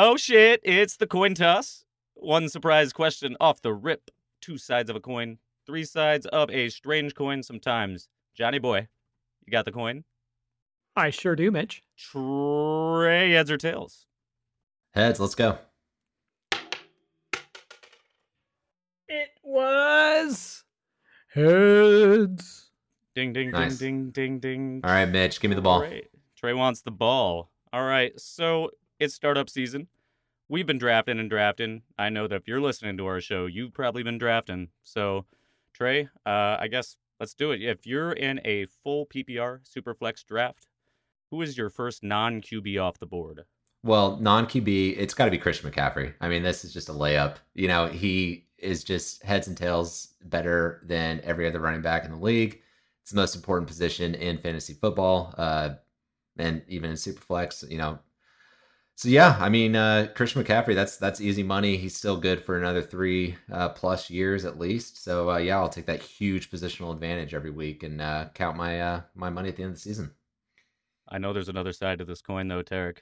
Oh shit, it's the coin toss. One surprise question off the rip. Two sides of a coin, three sides of a strange coin sometimes. Johnny boy, you got the coin? I sure do, Mitch. Trey, heads or tails? Heads, let's go. It was heads. Ding, ding, Nice. ding, ding, ding, ding. All right, Mitch, give me the ball. Trey, Trey wants the ball. All right, so it's startup season. We've been drafting and drafting. I know that if you're listening to our show, you've probably been drafting. So, Trey, uh, I guess let's do it. If you're in a full PPR Superflex draft, who is your first non QB off the board? Well, non QB, it's got to be Christian McCaffrey. I mean, this is just a layup. You know, he is just heads and tails better than every other running back in the league. It's the most important position in fantasy football, uh, and even in Superflex. You know, so yeah, I mean, uh, Christian McCaffrey, that's that's easy money. He's still good for another three uh, plus years at least. So uh, yeah, I'll take that huge positional advantage every week and uh, count my uh, my money at the end of the season. I know there's another side to this coin, though, Tarek.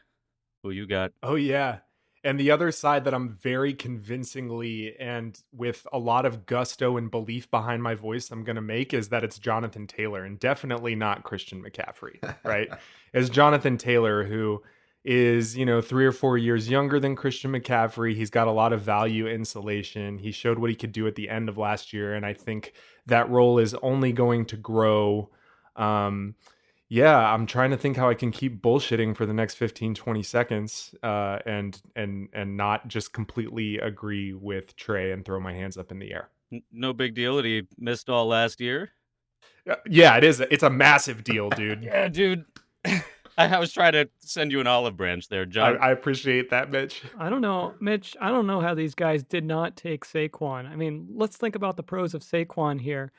Who you got? Oh yeah. And the other side that I'm very convincingly and with a lot of gusto and belief behind my voice I'm going to make is that it's Jonathan Taylor and definitely not Christian McCaffrey, right? It's Jonathan Taylor who is, you know, 3 or 4 years younger than Christian McCaffrey. He's got a lot of value insulation. He showed what he could do at the end of last year and I think that role is only going to grow um yeah i'm trying to think how i can keep bullshitting for the next 15 20 seconds uh, and and and not just completely agree with trey and throw my hands up in the air No big deal that he missed all last year. Uh, yeah it is it's a massive deal dude Yeah, dude. I was trying to send you an olive branch there, John. I appreciate that mitch I don't know, Mitch. I don't know how these guys did not take Saquon. I mean, let's think about the pros of Saquon here.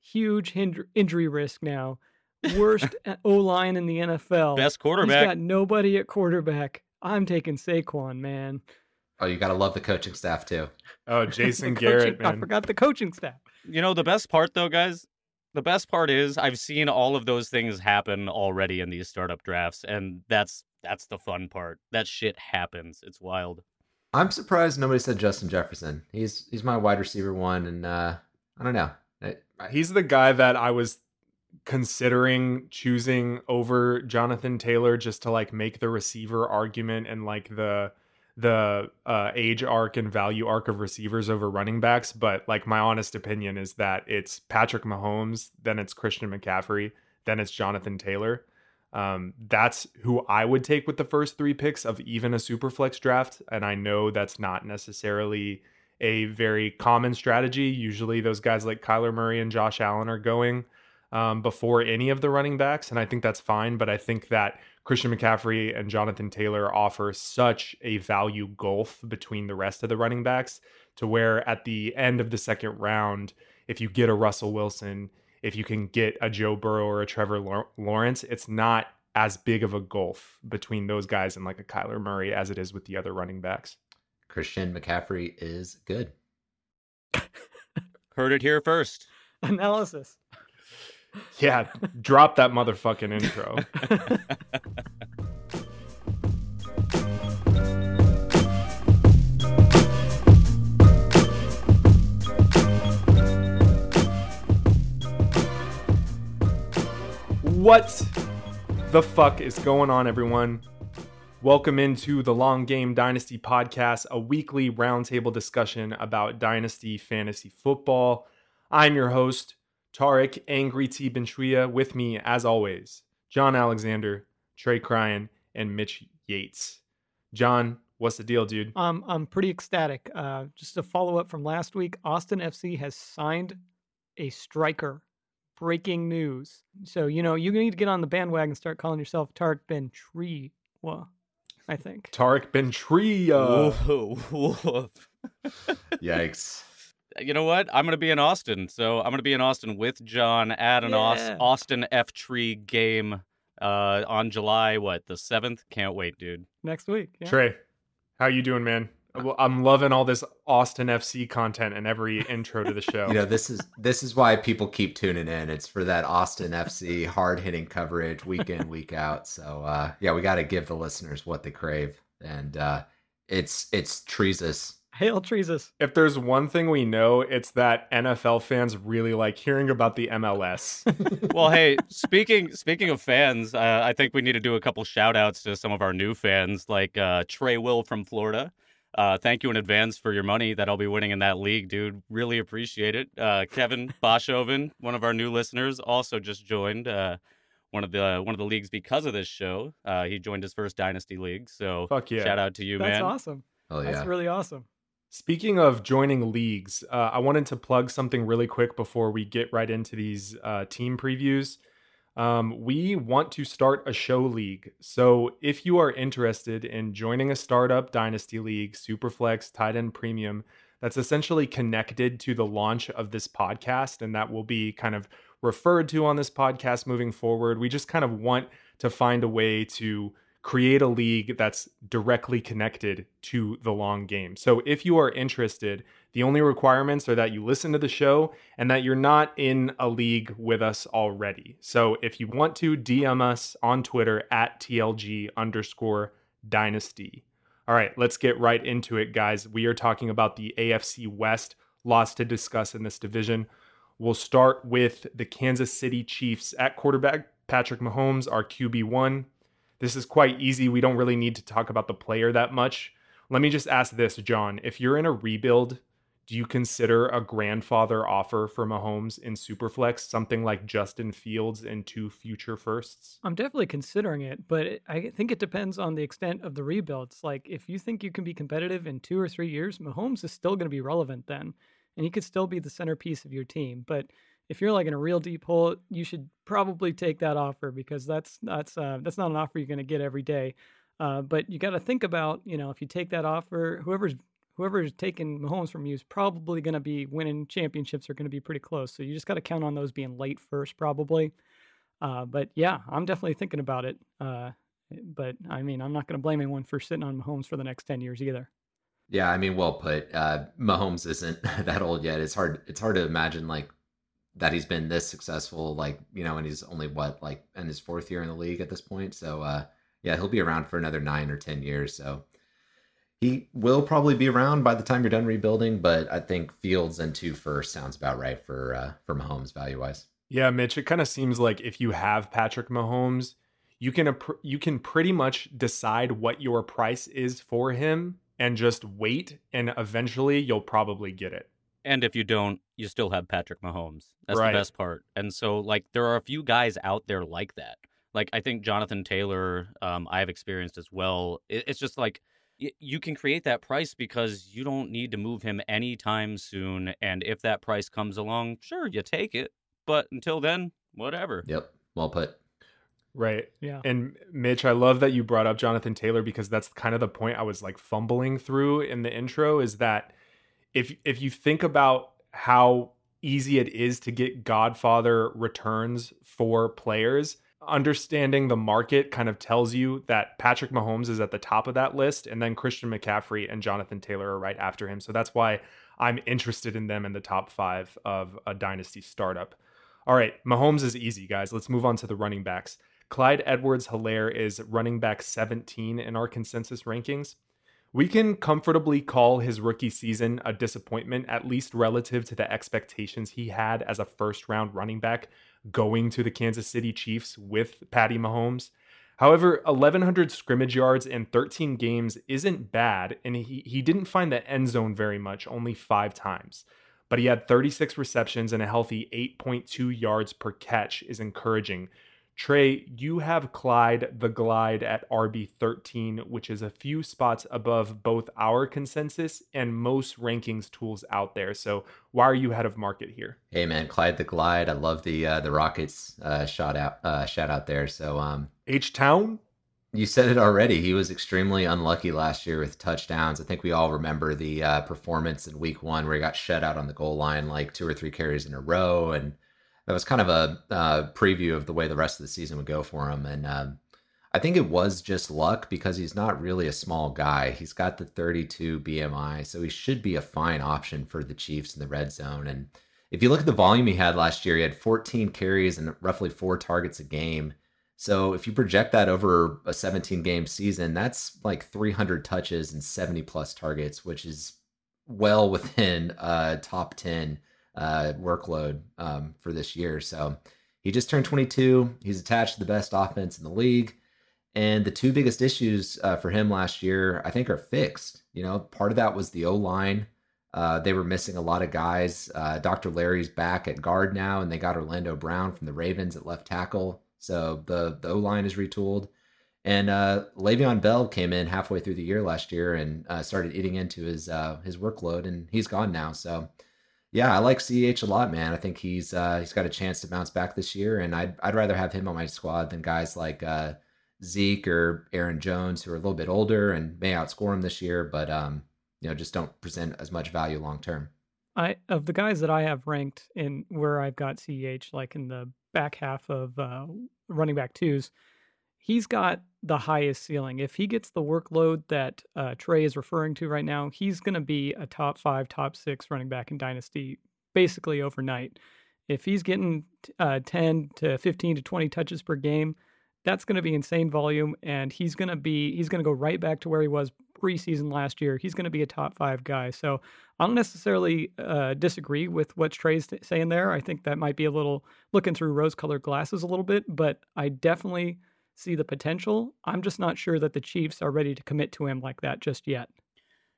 Huge hind- injury risk now. Worst uh, O line in the NFL. Best He's quarterback. got nobody at quarterback. I'm taking Saquon, man. Oh, you got to love the coaching staff too. oh jason garrett coaching- I forgot the coaching staff. You know, the best part, though, guys, the best part is I've seen all of those things happen already in these startup drafts, and that's that's the fun part. That shit happens. It's wild. I'm surprised nobody said Justin Jefferson. He's he's my wide receiver one, and uh, I don't know. I, I- he's the guy that i was considering choosing over jonathan taylor just to like make the receiver argument and like the the uh, age arc and value arc of receivers over running backs but like my honest opinion is that it's patrick mahomes then it's christian mccaffrey then it's jonathan taylor. Um, that's who i would take with the first three picks of even a superflex draft and i know that's not necessarily a very common strategy. Usually those guys like kyler murray and josh allen are going um, before any of the running backs, and I think that's fine. But I think that Christian McCaffrey and Jonathan Taylor offer such a value gulf between the rest of the running backs to where at the end of the second round, if you get a Russell Wilson, if you can get a Joe Burrow or a Trevor Lawrence, it's not as big of a gulf between those guys and like a Kyler Murray as it is with the other running backs. Christian McCaffrey is good. Heard it here first. Analysis. Yeah, drop that motherfucking intro. What the fuck is going on, everyone? Welcome into the Long Game Dynasty podcast, a weekly roundtable discussion about Dynasty fantasy football. I'm your host, Tarek Angry T. Benchuya. With me, as always, John Alexander, Trey Cryan, and Mitch Yates. John, what's the deal, dude? Um, I'm pretty ecstatic. Uh, just a follow up from last week. Austin FC has signed a striker. Breaking news. So you know you need to get on the bandwagon and start calling yourself Tarek Ben Tree. Well, I think. Tarek Benchuya. Whoa, whoa. Yikes. You know what? I'm gonna be in Austin, so I'm gonna be in Austin with John at an Aus- Yeah. Austin F Tree game uh, on July what the seventh. Can't wait, dude. Next week. Yeah. Trey, how you doing, man? Well, I'm loving all this Austin FC content and every intro to the show. You know, this is this is why people keep tuning in. It's for that Austin FC hard hitting coverage week in, week out. So uh yeah, we gotta give the listeners what they crave. And uh It's it's treasus. Hail Treesus. If there's one thing we know, it's that NFL fans really like hearing about the MLS. well, hey, speaking speaking of fans, uh, I think we need to do a couple shout outs to some of our new fans, like uh, Trey Will from Florida. Uh, thank you in advance for your money that I'll be winning in that league, dude. Really appreciate it. Uh, Kevin Boschoven, one of our new listeners, also just joined uh, one of the one of the leagues because of this show. Uh, he joined his first dynasty league, so Fuck yeah. shout out to you, That's man. awesome. Oh yeah. That's really awesome. Speaking of joining leagues, uh, I wanted to plug something really quick before we get right into these uh, team previews. Um, we want to start a show league. So if you are interested in joining a startup dynasty league, Superflex, Tight End Premium, that's essentially connected to the launch of this podcast, and that will be kind of referred to on this podcast moving forward. We just kind of want to find a way to create a league that's directly connected to the long game. So if you are interested, the only requirements are that you listen to the show and that you're not in a league with us already. So if you want to, DM us on Twitter at TLG underscore dynasty. All right, let's get right into it, guys. We are talking about the AFC West. Lots to discuss in this division. We'll start with the Kansas City Chiefs at quarterback. Patrick Mahomes, our QB1. This is quite easy. We don't really need to talk about the player that much. Let me just ask this, John. If you're in a rebuild, do you consider a grandfather offer for Mahomes in Superflex something like Justin Fields and two future firsts? I'm definitely considering it, but I think it depends on the extent of the rebuilds. Like, if you think you can be competitive in two or three years, Mahomes is still going to be relevant then, and he could still be the centerpiece of your team. But if you're like in a real deep hole, you should probably take that offer because that's that's uh, that's not an offer you're going to get every day. Uh, but you got to think about, you know, if you take that offer, whoever's whoever's taking Mahomes from you is probably going to be winning championships. Are going to be pretty close. So you just got to count on those being late first, probably. Uh, but yeah, I'm definitely thinking about it. Uh, but I mean, I'm not going to blame anyone for sitting on Mahomes for the next ten years either. Yeah, I mean, well put. Uh, Mahomes isn't that old yet. It's hard. It's hard to imagine like that he's been this successful. Like you know, and he's only what like in his fourth year in the league at this point. So uh, yeah, he'll be around for another nine or ten years. So he will probably be around by the time you're done rebuilding. But I think Fields and two first sounds about right for uh, for Mahomes value wise. Yeah, Mitch, it kind of seems like if you have Patrick Mahomes, you can you can pretty much decide what your price is for him and just wait and eventually you'll probably get it. And if you don't, you still have Patrick Mahomes. That's Right. the best part. And so, like, there are a few guys out there like that. Like, I think Jonathan Taylor, um, I've experienced as well. It's just like you can create that price because you don't need to move him anytime soon. And if that price comes along, sure, you take it. But until then, whatever. Yep, well put. Right. Yeah. And Mitch, I love that you brought up Jonathan Taylor because that's kind of the point I was like fumbling through in the intro is that if if you think about how easy it is to get Godfather returns for players, understanding the market kind of tells you that Patrick Mahomes is at the top of that list and then Christian McCaffrey and Jonathan Taylor are right after him. So that's why I'm interested in them in the top 5 of a dynasty startup. All right, Mahomes is easy, guys. Let's move on to the running backs. Clyde Edwards Helaire is running back 17 in our consensus rankings. We can comfortably call his rookie season a disappointment, at least relative to the expectations he had as a first round running back going to the Kansas City Chiefs with Patty Mahomes. However, 1,100 scrimmage yards in 13 games isn't bad, and he, he didn't find the end zone very much, only five times. But he had 36 receptions and a healthy 8.2 yards per catch is encouraging. Trey, you have Clyde the Glide at RB13, which is a few spots above both our consensus and most rankings tools out there. So, why are you ahead of market here? Hey man, Clyde the Glide. I love the uh, the Rockets uh, shot out uh, shout out there. So um, H Town? You said it already. He was extremely unlucky last year with touchdowns. I think we all remember the uh, performance in Week One where he got shut out on the goal line like two or three carries in a row, and that was kind of a uh, preview of the way the rest of the season would go for him. And um, I think it was just luck because he's not really a small guy. He's got the 32 BMI, so he should be a fine option for the Chiefs in the red zone. And if you look at the volume he had last year, he had 14 carries and roughly four targets a game. So if you project that over a 17 game season, that's like 300 touches and 70 plus targets, which is well within a top 10 uh, workload um, for this year. So he just turned 22. He's attached to the best offense in the league. And the two biggest issues uh, for him last year, I think, are fixed. You know, part of that was the O line. Uh, they were missing a lot of guys. Uh, Dr. Larry's back at guard now, and they got Orlando Brown from the Ravens at left tackle. So the the O line is retooled. And uh, Le'Veon Bell came in halfway through the year last year and uh, started eating into his uh, his workload, and he's gone now. So, yeah, I like CEH a lot, man. I think he's uh, he's got a chance to bounce back this year, and I'd I'd rather have him on my squad than guys like uh, Zeke or Aaron Jones, who are a little bit older and may outscore him this year, but um, you know, just don't present as much value long term. I of the guys that I have ranked in where I've got CEH, like in the back half of uh, running back twos, he's got the highest ceiling. If he gets the workload that uh, Trey is referring to right now, he's going to be a top five, top six running back in Dynasty basically overnight. If he's getting uh, 10 to 15 to 20 touches per game, that's going to be insane volume, and he's going to be he's going to go right back to where he was preseason last year. He's going to be a top five guy. So I don't necessarily uh, disagree with what Trey's saying there. I think that might be a little looking through rose-colored glasses a little bit, but I definitely see the potential. I'm just not sure that the Chiefs are ready to commit to him like that just yet.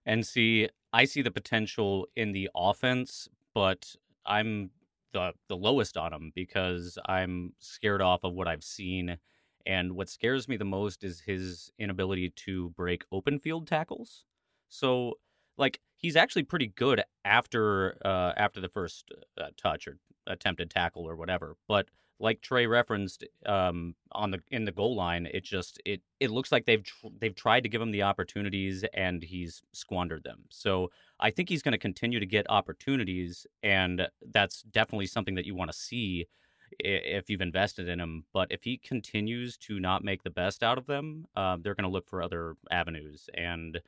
And see, I see the potential in the offense, but I'm the the lowest on him because I'm scared off of what I've seen and what scares me the most is his inability to break open field tackles. So, like, he's actually pretty good after uh, after the first uh, touch or attempted tackle or whatever. But like Trey referenced um, on the in the goal line, it just it it looks like they've tr- they've tried to give him the opportunities and he's squandered them. So I think he's going to continue to get opportunities, and that's definitely something that you want to see if you've invested in him. But if he continues to not make the best out of them, uh, they're going to look for other avenues. And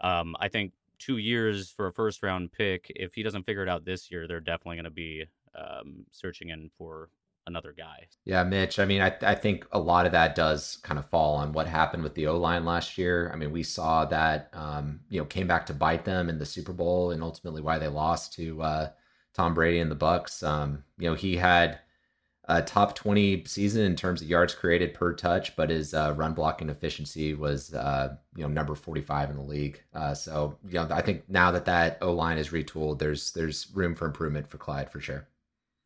um, I think two years for a first round pick, if he doesn't figure it out this year, they're definitely going to be um, searching in for another guy. Yeah, Mitch. I mean, I, I think a lot of that does kind of fall on what happened with the O line last year. I mean, we saw that, um, you know, came back to bite them in the Super Bowl and ultimately why they lost to uh, Tom Brady and the Bucs. Um, you know, he had a top 20 season in terms of yards created per touch, but his uh, run blocking efficiency was, uh, you know, number 45 in the league. Uh, so, you know, I think now that that O line is retooled, there's there's room for improvement for Clyde for sure.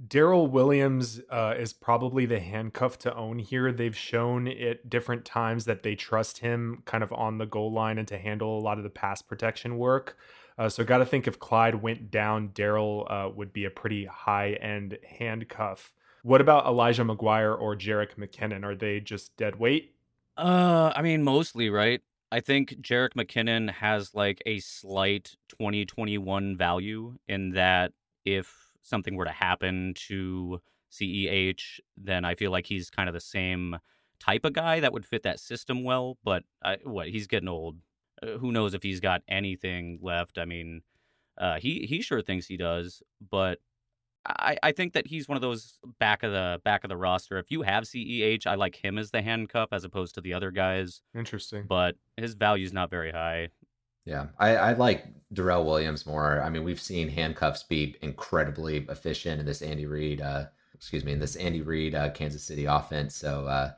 Darrel Williams uh, is probably the handcuff to own here. They've shown at different times that they trust him kind of on the goal line and to handle a lot of the pass protection work. Uh, so, got to think if Clyde went down, Darrel uh, would be a pretty high end handcuff. What about Elijah McGuire or Jerick McKinnon? Are they just dead weight? Uh, I mean, mostly, right? I think Jerick McKinnon has like a slight 2021 value in that if something were to happen to CEH, then I feel like he's kind of the same type of guy that would fit that system well. But I, what he's getting old. Uh, who knows if he's got anything left? I mean, uh, he he sure thinks he does, but I, I think that he's one of those back of the back of the roster. If you have CEH, I like him as the handcuff as opposed to the other guys. Interesting. But his value's not very high. Yeah, I, I like Darrel Williams more. I mean, we've seen handcuffs be incredibly efficient in this Andy Reid, uh, excuse me, in this Andy Reid uh, Kansas City offense. So, uh,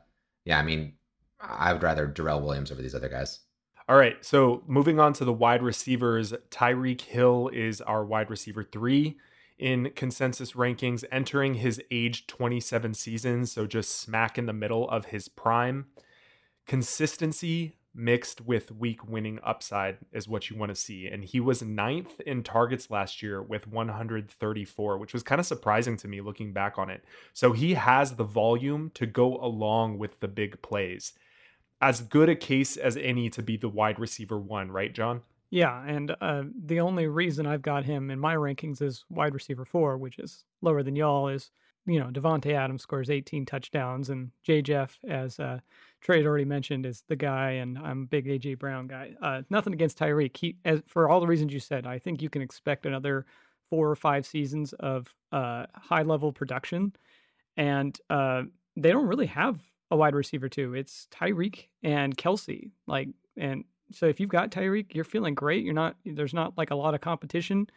yeah, I mean, I would rather Darrel Williams over these other guys. All right, so moving on to the wide receivers, Tyreek Hill is our wide receiver three in consensus rankings, entering his age 27 season, so just smack in the middle of his prime. Consistency mixed with week winning upside is what you want to see. And he was ninth in targets last year with 134, which was kind of surprising to me looking back on it. So he has the volume to go along with the big plays. As good a case as any to be the wide receiver one, right, John? Yeah, and uh, the only reason I've got him in my rankings is wide receiver four, which is lower than y'all. Is you know Davante Adams scores 18 touchdowns, and J. Jeff, as uh, Trey had already mentioned, is the guy, and I'm a big AJ Brown guy. Uh, nothing against Tyreek. He, as, for all the reasons you said, I think you can expect another four or five seasons of uh, high level production, and uh, they don't really have a wide receiver too. It's Tyreek and Kelce, Like, and so if you've got Tyreek, you're feeling great. You're not. There's not like a lot of competition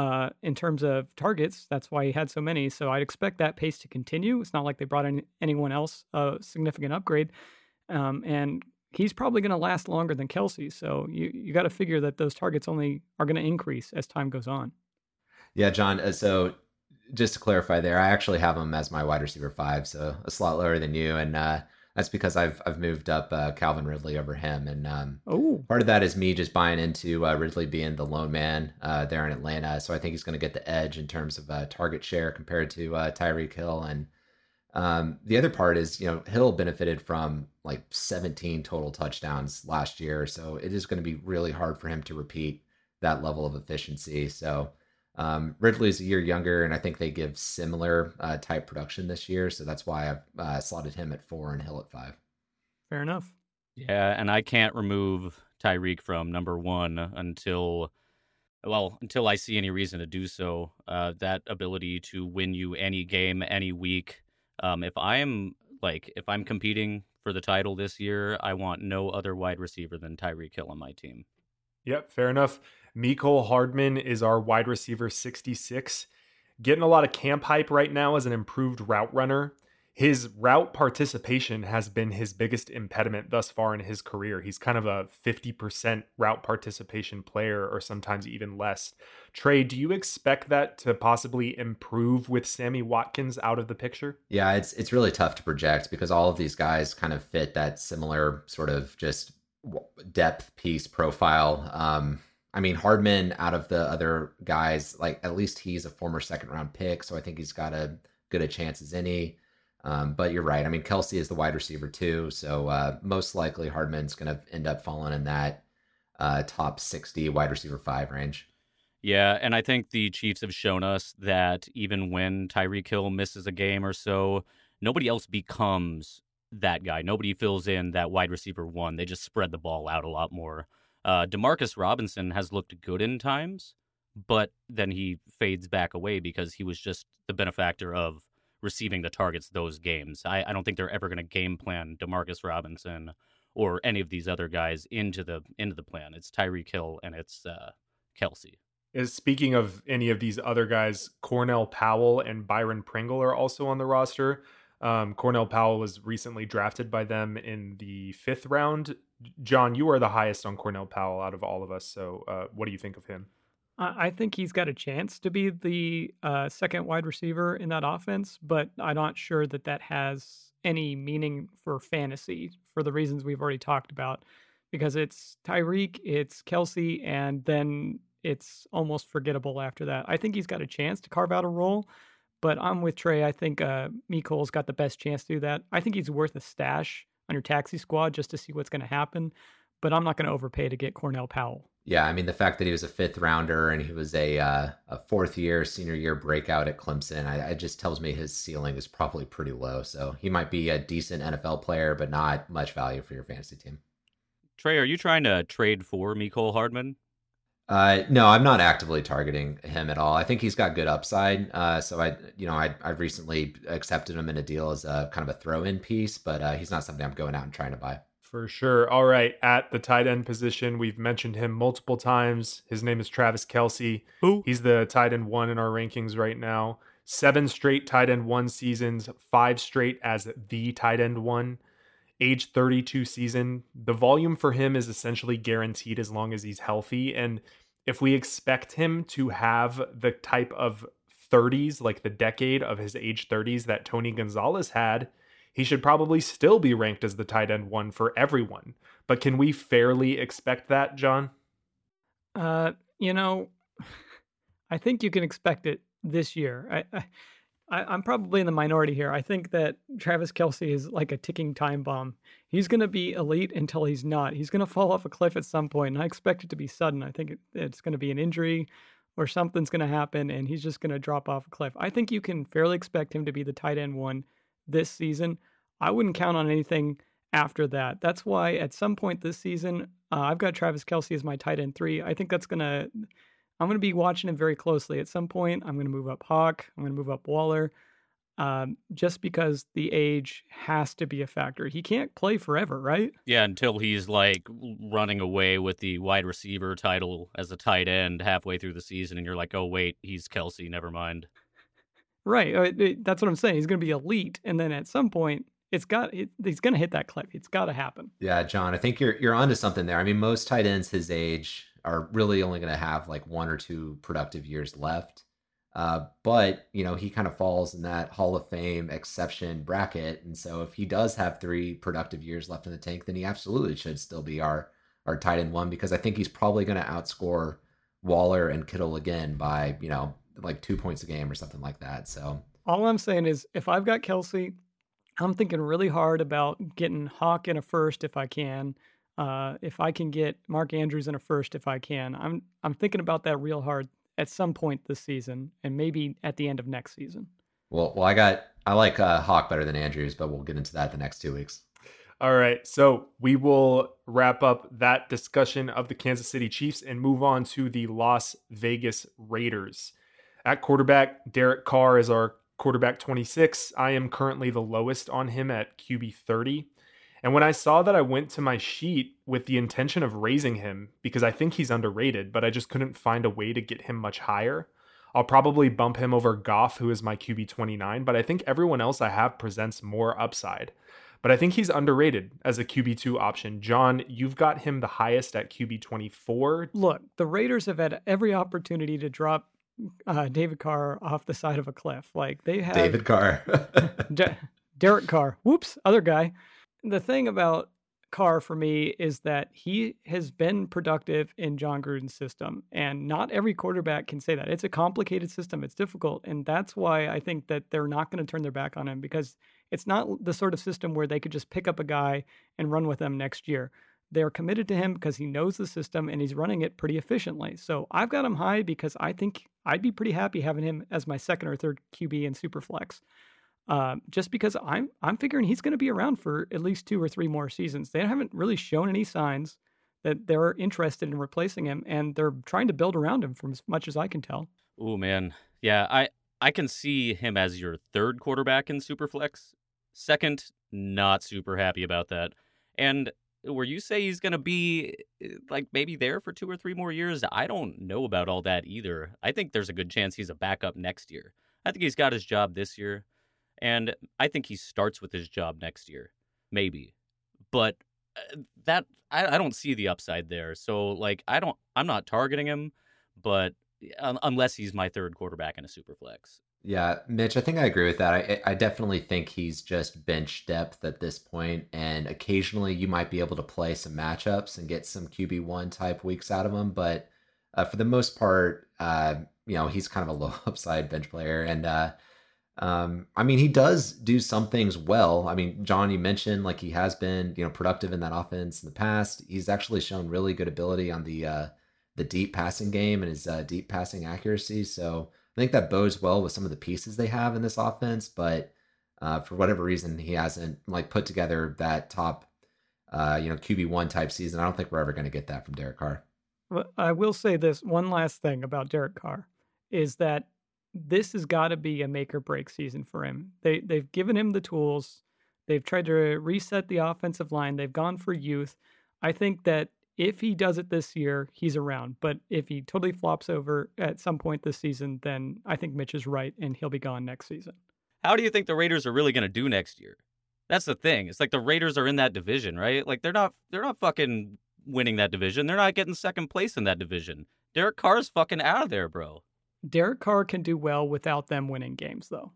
uh, in terms of targets. That's why he had so many. So I'd expect that pace to continue. It's not like they brought in anyone else a significant upgrade, um, and he's probably going to last longer than Kelce. So you you got to figure that those targets only are going to increase as time goes on. Yeah, John. Uh, so just to clarify there, I actually have him as my wide receiver five, so a slot lower than you, and uh, that's because I've I've moved up uh, Calvin Ridley over him, and um, oh, part of that is me just buying into uh, Ridley being the lone man uh, there in Atlanta. So I think he's going to get the edge in terms of uh, target share compared to uh, Tyreek Hill, and um, the other part is you know Hill benefited from like 17 total touchdowns last year, so it is going to be really hard for him to repeat that level of efficiency. So um, Ridley's a year younger, and I think they give similar uh, type production this year, so that's why I've uh, slotted him at four and Hill at five. Fair enough. Yeah, and I can't remove Tyreek from number one until, well, until I see any reason to do so. Uh, that ability to win you any game, any week. Um, if I am like, if I'm competing for the title this year, I want no other wide receiver than Tyreek Hill on my team. Yep, fair enough. Mecole Hardman is our wide receiver 66. Getting a lot of camp hype right now as an improved route runner. His route participation has been his biggest impediment thus far in his career. He's kind of a 50% route participation player, or sometimes even less. Trey, do you expect that to possibly improve with Sammy Watkins out of the picture? Yeah, it's it's really tough to project because all of these guys kind of fit that similar sort of just depth piece profile. Um, I mean, Hardman out of the other guys, like at least he's a former second round pick, so I think he's got a good a chance as any. Um, but you're right. I mean, Kelce is the wide receiver too, so uh, most likely Hardman's going to end up falling in that uh, top 60 wide receiver five range. Yeah, and I think the Chiefs have shown us that even when Tyreek Hill misses a game or so, nobody else becomes that guy. Nobody fills in that wide receiver one. They just spread the ball out a lot more. Uh, Demarcus Robinson has looked good in times, but then he fades back away because he was just the benefactor of receiving the targets those games. I, I don't think they're ever going to game plan Demarcus Robinson or any of these other guys into the into the plan. It's Tyreek Hill and it's uh, Kelce. Is speaking of any of these other guys, Cornell Powell and Byron Pringle are also on the roster. Um, Cornell Powell was recently drafted by them in the fifth round. John, you are the highest on Cornell Powell out of all of us. So, uh, what do you think of him? I think he's got a chance to be the uh, second wide receiver in that offense, but I'm not sure that that has any meaning for fantasy for the reasons we've already talked about. Because it's Tyreek, it's Kelce, and then it's almost forgettable after that. I think he's got a chance to carve out a role, but I'm with Trey. I think uh, Mecole's got the best chance to do that. I think he's worth a stash on your taxi squad just to see what's going to happen. But I'm not going to overpay to get Cornell Powell. Yeah, I mean the fact that he was a fifth rounder and he was a uh, a fourth year senior year breakout at Clemson, I, it just tells me his ceiling is probably pretty low. So he might be a decent NFL player, but not much value for your fantasy team. Trey, are you trying to trade for Mecole Hardman? Uh, no, I'm not actively targeting him at all. I think he's got good upside. Uh, so I, you know, I I recently accepted him in a deal as a kind of a throw-in piece, but uh, he's not something I'm going out and trying to buy. For sure. All right. At the tight end position, we've mentioned him multiple times. His name is Travis Kelce. Who? He's the tight end one in our rankings right now. Seven straight tight end one seasons, five straight as the tight end one. Age 32 season. The volume for him is essentially guaranteed as long as he's healthy. And if we expect him to have the type of 30s, like the decade of his age 30s that Tony Gonzalez had, he should probably still be ranked as the tight end one for everyone. But can we fairly expect that, John? Uh, you know, I think you can expect it this year. I, I, I'm probably in the minority here. I think that Travis Kelce is like a ticking time bomb. He's going to be elite until he's not. He's going to fall off a cliff at some point, and I expect it to be sudden. I think it, it's going to be an injury or something's going to happen, and he's just going to drop off a cliff. I think you can fairly expect him to be the tight end one this season. I wouldn't count on anything after that. That's why at some point this season, uh, I've got Travis Kelce as my tight end three. I think that's going to, I'm going to be watching him very closely. At some point, I'm going to move up Hock. I'm going to move up Waller. Um, just because the age has to be a factor. He can't play forever, right? Yeah, until he's like running away with the wide receiver title as a tight end halfway through the season, and you're like, oh wait, he's Kelce, Never mind. Right. Uh, That's what I'm saying. He's going to be elite, and then at some point, it's got it, he's going to hit that cliff. It's got to happen. Yeah, John, I think you're you're onto something there. I mean, most tight ends his age are really only going to have like one or two productive years left. Uh, but you know, he kind of falls in that Hall of Fame exception bracket, and so if he does have three productive years left in the tank, then he absolutely should still be our our tight end one because I think he's probably going to outscore Waller and Kittle again by you know like two points a game or something like that. So All I'm saying is, if I've got Kelce, I'm thinking really hard about getting Hock in a first if I can. Uh, if I can get Mark Andrews in a first if I can, I'm I'm thinking about that real hard at some point this season, and maybe at the end of next season. well, well, I got I like uh, Hock better than Andrews, but we'll get into that the next two weeks. All right, so we will wrap up that discussion of the Kansas City Chiefs and move on to the Las Vegas Raiders. At quarterback, Derek Carr is our quarterback 26. I am currently the lowest on him at QB 30. And when I saw that, I went to my sheet with the intention of raising him because I think he's underrated, but I just couldn't find a way to get him much higher. I'll probably bump him over Goff, who is my QB 29, but I think everyone else I have presents more upside. But I think he's underrated as a QB2 option. John, you've got him the highest at QB 24. Look, the Raiders have had every opportunity to drop uh, David Carr off the side of a cliff. Like they have David Carr. De- Derek Carr. Whoops, other guy. The thing about Carr for me is that he has been productive in Jon Gruden's system, and not every quarterback can say that. It's a complicated system, it's difficult, and that's why I think that they're not going to turn their back on him because it's not the sort of system where they could just pick up a guy and run with them next year. They're committed to him because he knows the system and he's running it pretty efficiently. So I've got him high because I think I'd be pretty happy having him as my second or third QB in Superflex uh, just because I'm I'm figuring he's going to be around for at least two or three more seasons. They haven't really shown any signs that they're interested in replacing him, and they're trying to build around him from as much as I can tell. Oh man, yeah, I I can see him as your third quarterback in Superflex. Second, not super happy about that. And where you say he's going to be eh, like maybe there for two or three more years, I don't know about all that either. I think there's a good chance he's a backup next year. I think he's got his job this year, and I think he starts with his job next year, maybe. But uh, that I, I don't see the upside there. So like I don't I'm not targeting him, but un- unless he's my third quarterback in a super flex. Yeah, Mitch, I think I agree with that. I, I definitely think he's just bench depth at this point, and occasionally you might be able to play some matchups and get some QB one type weeks out of him. But uh, for the most part, uh, you know, he's kind of a low upside bench player, and uh, um, I mean, he does do some things well. I mean, John, you mentioned like he has been, you know, productive in that offense in the past. He's actually shown really good ability on the uh, the deep passing game and his uh, deep passing accuracy. So I think that bodes well with some of the pieces they have in this offense. But uh, for whatever reason, he hasn't like put together that top, uh, you know, QB one type season. I don't think we're ever going to get that from Derek Carr. But I will say this one last thing about Derek Carr is that this has got to be a make or break season for him. They they've given him the tools. They've tried to reset the offensive line. They've gone for youth. I think that if he does it this year, he's around. But if he totally flops over at some point this season, then I think Mitch is right and he'll be gone next season. How do you think the Raiders are really going to do next year? That's the thing. It's like the Raiders are in that division, right? Like they're not they're not fucking winning that division. They're not getting second place in that division. Derek Carr's fucking out of there, bro. Derek Carr can do well without them winning games though.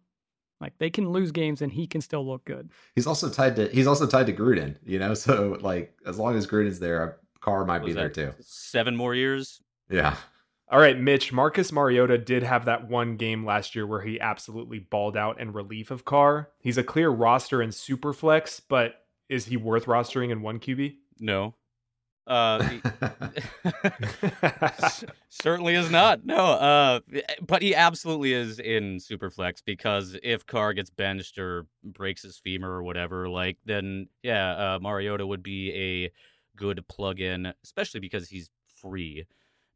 Like they can lose games and he can still look good. He's also tied to he's also tied to Gruden, you know. So like as long as Gruden's there, Carr might What be there too. Seven more years. Yeah. All right, Mitch, Marcus Mariota did have that one game last year where he absolutely balled out in relief of Carr. He's a clear roster in Superflex, but is he worth rostering in one QB? No. Uh, certainly is not. No. Uh, but he absolutely is in Superflex because if Carr gets benched or breaks his femur or whatever, like then yeah, uh, Mariota would be a good plug-in, especially because he's free.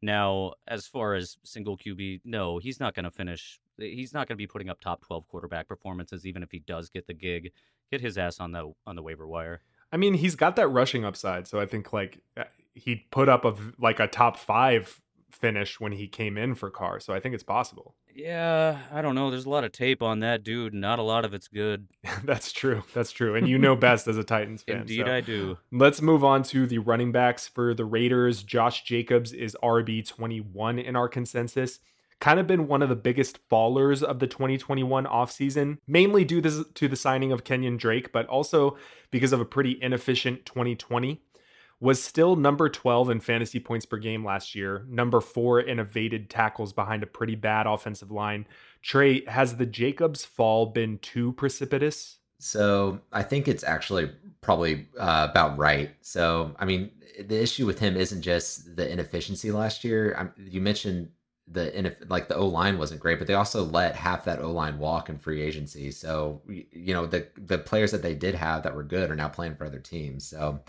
Now, as far as single QB, no, he's not going to finish he's not going to be putting up top 12 quarterback performances even if he does get the gig. Get his ass on the on the waiver wire. I mean, he's got that rushing upside, so I think like uh, he put up a like a top 5 finish when he came in for Carr, so I think it's possible. Yeah, I don't know. There's a lot of tape on that dude. Not a lot of it's good. That's true. That's true. And you know best as a Titans fan. Indeed, so. I do. Let's move on to the running backs for the Raiders. Josh Jacobs is RB21 in our consensus. Kind of been one of the biggest fallers of the 2021 offseason, mainly due to the signing of Kenyon Drake, but also because of a pretty inefficient 2020 was still number 12 in fantasy points per game last year, number four in evaded tackles behind a pretty bad offensive line. Trey, has the Jacobs fall been too precipitous? So I think it's actually probably uh, about right. So, I mean, the issue with him isn't just the inefficiency last year. I, you mentioned the like the O line wasn't great, but they also let half that O line walk in free agency. So you know the the players that they did have that were good are now playing for other teams. So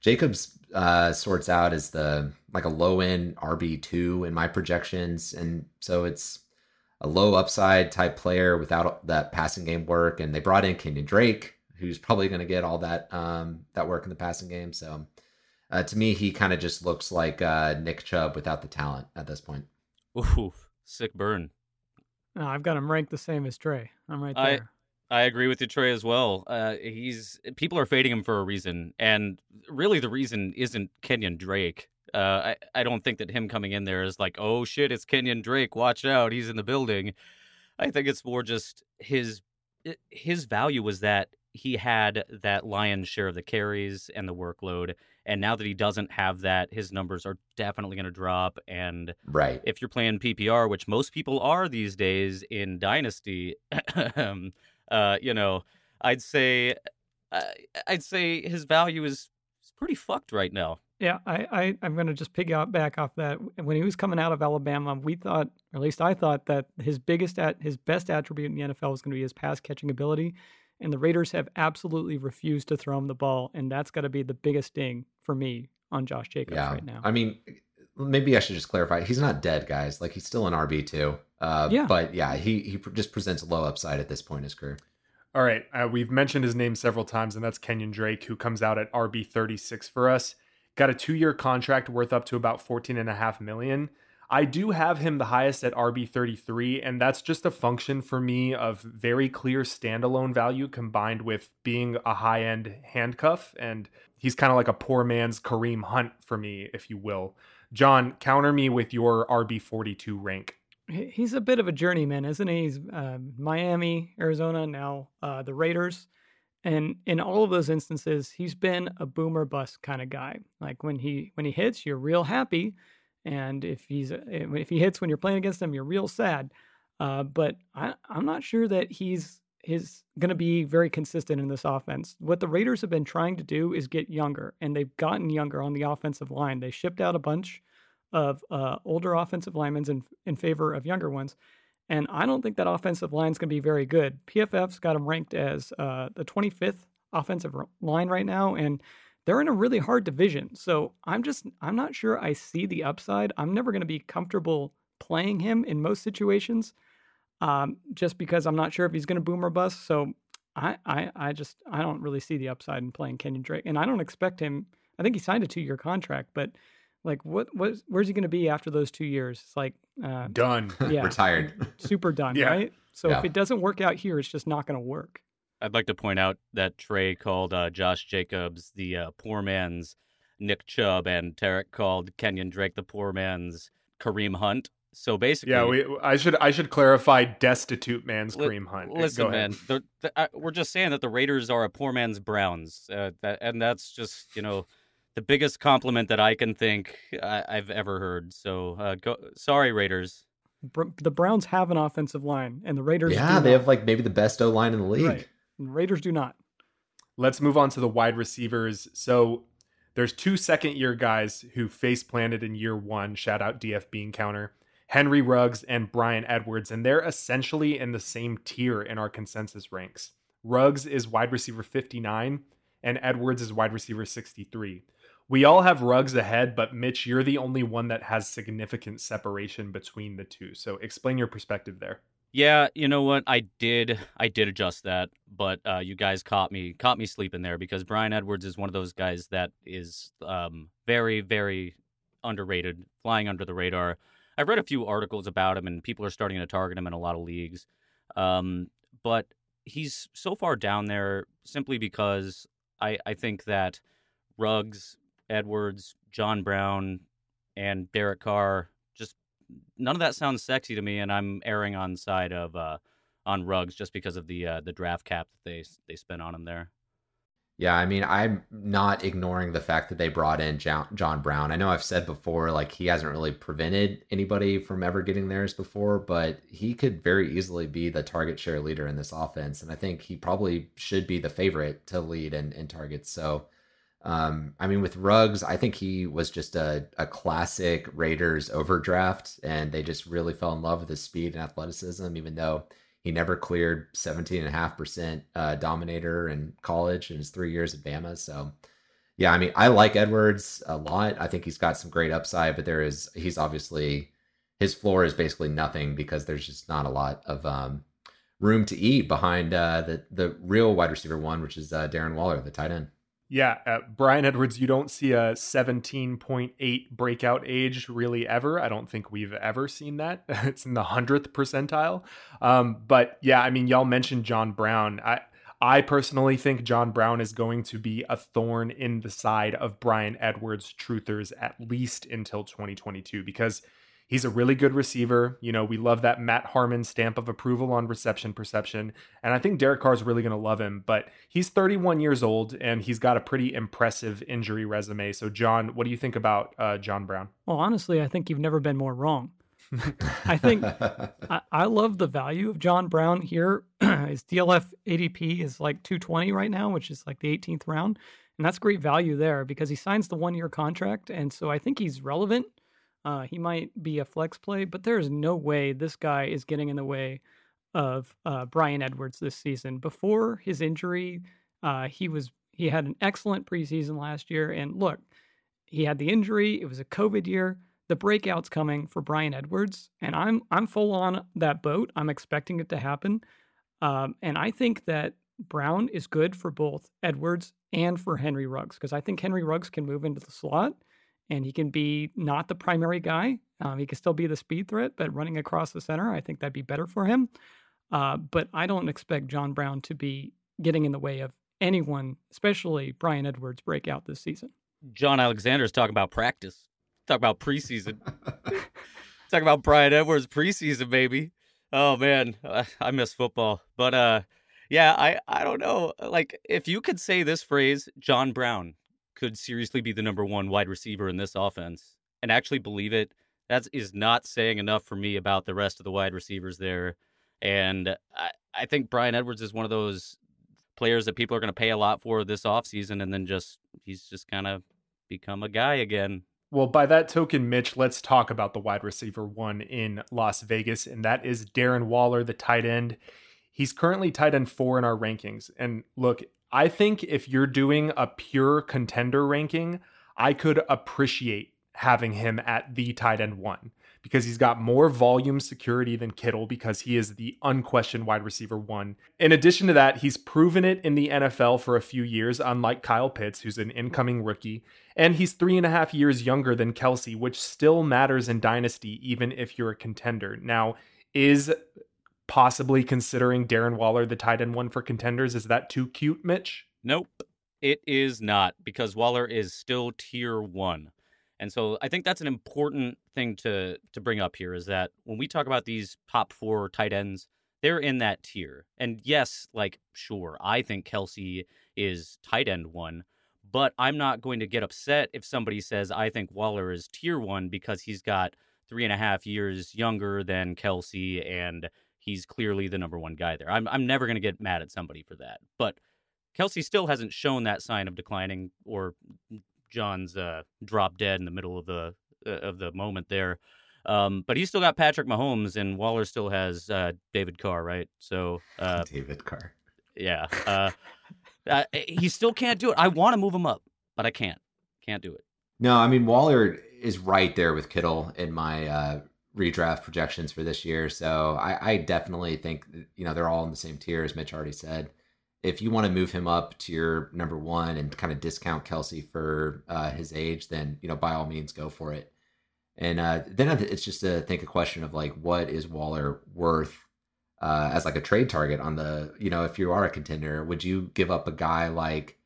Jacobs uh, sorts out as the like a low end RB two in my projections, and so it's a low upside type player without that passing game work. And they brought in Kenyon Drake, who's probably going to get all that um, that work in the passing game. So uh, to me, he kind of just looks like uh, Nick Chubb without the talent at this point. Ooh, sick burn. No, I've got him ranked the same as Trey. I'm right there. I agree with you, Trey, as well. Uh, he's people are fading him for a reason, and really the reason isn't Kenyon Drake. Uh, I I don't think that him coming in there is like, oh shit, it's Kenyon Drake. Watch out, he's in the building. I think it's more just his his value was that he had that lion's share of the carries and the workload, and now that he doesn't have that, his numbers are definitely going to drop. And right, if you're playing PPR, which most people are these days in Dynasty. Uh, you know, I'd say, uh, I'd say his value is pretty fucked right now. Yeah, I, I I'm going to just pick out back off that. When he was coming out of Alabama, we thought, or at least I thought, that his biggest at his best attribute in the NFL was going to be his pass catching ability, and the Raiders have absolutely refused to throw him the ball, and that's got to be the biggest ding for me on Josh Jacobs yeah. right now. I mean, maybe I should just clarify. He's not dead, guys. Like he's still an RB too. Uh, yeah. But yeah, he he just presents low upside at this point in his career. All right, uh, we've mentioned his name several times, and that's Kenyon Drake, who comes out at RB thirty six for us. Got a two year contract worth up to about fourteen and a half million. I do have him the highest at RB 33, and that's just a function for me of very clear standalone value combined with being a high end handcuff. And he's kind of like a poor man's Kareem Hunt for me, if you will. John, counter me with your RB 42 rank he's a bit of a journeyman, isn't he? He's uh, Miami, Arizona, now uh, the Raiders. And in all of those instances, he's been a boomer bust kind of guy. Like when he when he hits, you're real happy, and if he's if he hits when you're playing against him, you're real sad. Uh, but I, I'm not sure that he's is going to be very consistent in this offense. What the Raiders have been trying to do is get younger, and they've gotten younger on the offensive line. They shipped out a bunch of uh, older offensive linemen in, in favor of younger ones. And I don't think that offensive line is going to be very good. PFF's got them ranked as uh, the 25th offensive line right now, and they're in a really hard division. So I'm just, I'm not sure I see the upside. I'm never going to be comfortable playing him in most situations um, just because I'm not sure if he's going to boom or bust. So I, I, I just, I don't really see the upside in playing Kenyon Drake. And I don't expect him, I think he signed a two year contract, but like what what where's he going to be after those two years? It's like uh, done, yeah, retired, super done, yeah. right? So yeah. if it doesn't work out here, it's just not going to work. I'd like to point out that Trey called uh, Josh Jacobs the uh, poor man's Nick Chubb, and Tarek called Kenyon Drake the poor man's Kareem Hunt. So basically, yeah, we, I should I should clarify destitute man's li- Kareem Hunt. Listen, man, the, the, I, we're just saying that the Raiders are a poor man's Browns, uh, that, and that's just you know the biggest compliment that I can think I, have ever heard. So, uh, go, sorry, Raiders. The Browns have an offensive line, and the Raiders. Yeah, they not. have like maybe the best O line in the league. Right. Raiders do not. Let's move on to the wide receivers. So there's two second year guys who face planted in year one. Shout out DF Bean Counter. Henry Ruggs and Bryan Edwards, and they're essentially in the same tier in our consensus ranks. Ruggs is wide receiver 59, and Edwards is wide receiver 63 we all have Ruggs ahead, but Mitch, you're the only one that has significant separation between the two. So explain your perspective there. Yeah, you know what? I did I did adjust that, but uh, you guys caught me caught me sleeping there because Bryan Edwards is one of those guys that is um, very very underrated, flying under the radar. I've read a few articles about him, and people are starting to target him in a lot of leagues. Um, but he's so far down there simply because I, I think that Ruggs, Edwards, John Brown, and Derek Carr none of that sounds sexy to me, and I'm erring on side of uh, on Ruggs just because of the uh, the draft cap that they they spent on him there. Yeah, I mean, I'm not ignoring the fact that they brought in John Brown. I know I've said before, like, he hasn't really prevented anybody from ever getting theirs before, but he could very easily be the target share leader in this offense. And I think he probably should be the favorite to lead in, in targets. So, um, I mean, with Ruggs, I think he was just a, a classic Raiders overdraft, and they just really fell in love with his speed and athleticism, even though he never cleared 17.5% uh, dominator in college in his three years at Bama. So, yeah, I mean, I like Edwards a lot. I think he's got some great upside, but there is, he's obviously, his floor is basically nothing because there's just not a lot of um, room to eat behind uh, the, the real wide receiver one, which is uh, Darren Waller, the tight end. Yeah, uh, Bryan Edwards, you don't see a 17.8 breakout age really ever. I don't think we've ever seen that. it's in the 100th percentile. Um, but yeah, I mean, y'all mentioned John Brown. I, I personally think John Brown is going to be a thorn in the side of Bryan Edwards' truthers at least until 2022 because He's a really good receiver. You know, we love that Matt Harmon stamp of approval on reception perception. And I think Derek Carr is really going to love him. But he's 31 years old and he's got a pretty impressive injury resume. So, Jon, what do you think about uh, John Brown? Well, honestly, I think you've never been more wrong. I think I, I, love the value of John Brown here. His DLF ADP is like 220 right now, which is like the 18th round. And that's great value there because he signs the one year contract. And so I think he's relevant uh, he might be a flex play, but there is no way this guy is getting in the way of uh, Bryan Edwards this season. Before his injury, uh, he was he had an excellent preseason last year, and look, he had the injury. It was a COVID year. The breakout's coming for Bryan Edwards, and I'm I'm full on that boat. I'm expecting it to happen, um, and I think that Brown is good for both Edwards and for Henry Ruggs because I think Henry Ruggs can move into the slot and he can be not the primary guy. Um, he can still be the speed threat, but running across the center, I think that'd be better for him. Uh, but I don't expect John Brown to be getting in the way of anyone, especially Bryan Edwards' breakout this season. Jon Alexander's talking about practice. Talk about preseason. Talk about Bryan Edwards preseason, baby. Oh man, I miss football. But uh, yeah, I I don't know. Like if you could say this phrase, John Brown, could seriously be the number one wide receiver in this offense and actually believe it, that is not saying enough for me about the rest of the wide receivers there. And I, I think Bryan Edwards is one of those players that people are going to pay a lot for this offseason and then just he's just kind of become a guy again. Well, by that token, Mitch, let's talk about the wide receiver one in Las Vegas, and that is Darren Waller, the tight end. He's currently tight end four in our rankings. And look, I think if you're doing a pure contender ranking, I could appreciate having him at the tight end one because he's got more volume security than Kittle because he is the unquestioned wide receiver one. In addition to that, he's proven it in the NFL for a few years, unlike Kyle Pitts, who's an incoming rookie. And he's three and a half years younger than Kelce, which still matters in Dynasty, even if you're a contender. Now, is possibly considering Darren Waller the tight end one for contenders. Is that too cute, Mitch? Nope, it is not because Waller is still tier one. And so I think that's an important thing to to bring up here is that when we talk about these top four tight ends, they're in that tier. And yes, like sure, I think Kelce is tight end one, but I'm not going to get upset if somebody says I think Waller is tier one because he's got three and a half years younger than Kelce and he's clearly the number one guy there. I'm I'm never going to get mad at somebody for that. But Kelce still hasn't shown that sign of declining or John's uh, drop dead in the middle of the uh, of the moment there. Um, but he's still got Patrick Mahomes, and Waller still has uh, David Carr, right? So uh, David Carr, yeah, uh, uh, he still can't do it. I want to move him up, but I can't. Can't do it. No, I mean Waller is right there with Kittle in my redraft projections for this year. So I, I definitely think you know they're all in the same tier as Mitch already said. If you want to move him up to your number one and kind of discount Kelce for uh, his age, then you know by all means go for it. And uh, then it's just to think a question of like, what is Waller worth uh, as like a trade target on the, you know, if you are a contender, would you give up a guy like,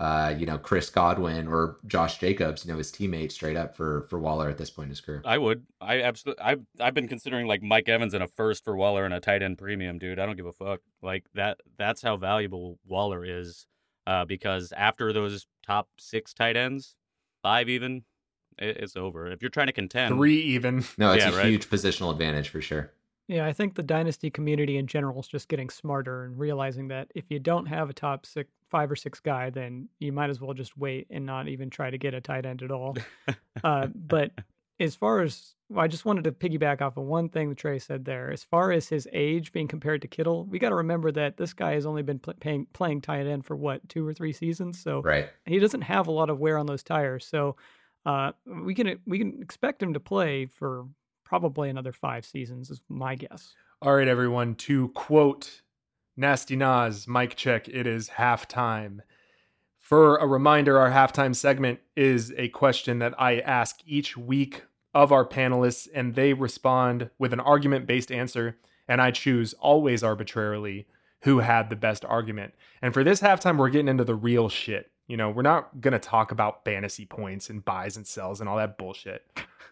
uh, you know, Chris Godwin or Josh Jacobs, you know, his teammate straight up for for Waller at this point in his career? I would. I absolutely. I've I've been considering like Mike Evans and a first for Waller and a tight end premium, dude. I don't give a fuck. Like that. That's how valuable Waller is. Uh, because after those top six tight ends, five even, it's over. If you're trying to contend, three even. No, it's Yeah, a right. huge positional advantage for sure. Yeah, I think the dynasty community in general is just getting smarter and realizing that if you don't have a top six, five or six guy, then you might as well just wait and not even try to get a tight end at all. uh, but as far as well, I just wanted to piggyback off of one thing that Trey said there. As far as his age being compared to Kittle, we got to remember that this guy has only been pl- paying, playing tight end for what two or three seasons, so Right. he doesn't have a lot of wear on those tires. So uh, we can we can expect him to play for probably another five seasons, is my guess. All right, everyone. To quote Nasty Nas, mic check. It is halftime. For a reminder, our halftime segment is a question that I ask each week of our panelists, and they respond with an argument based answer. And I choose always arbitrarily who had the best argument. And for this halftime, we're getting into the real shit. You know, we're not going to talk about fantasy points and buys and sells and all that bullshit.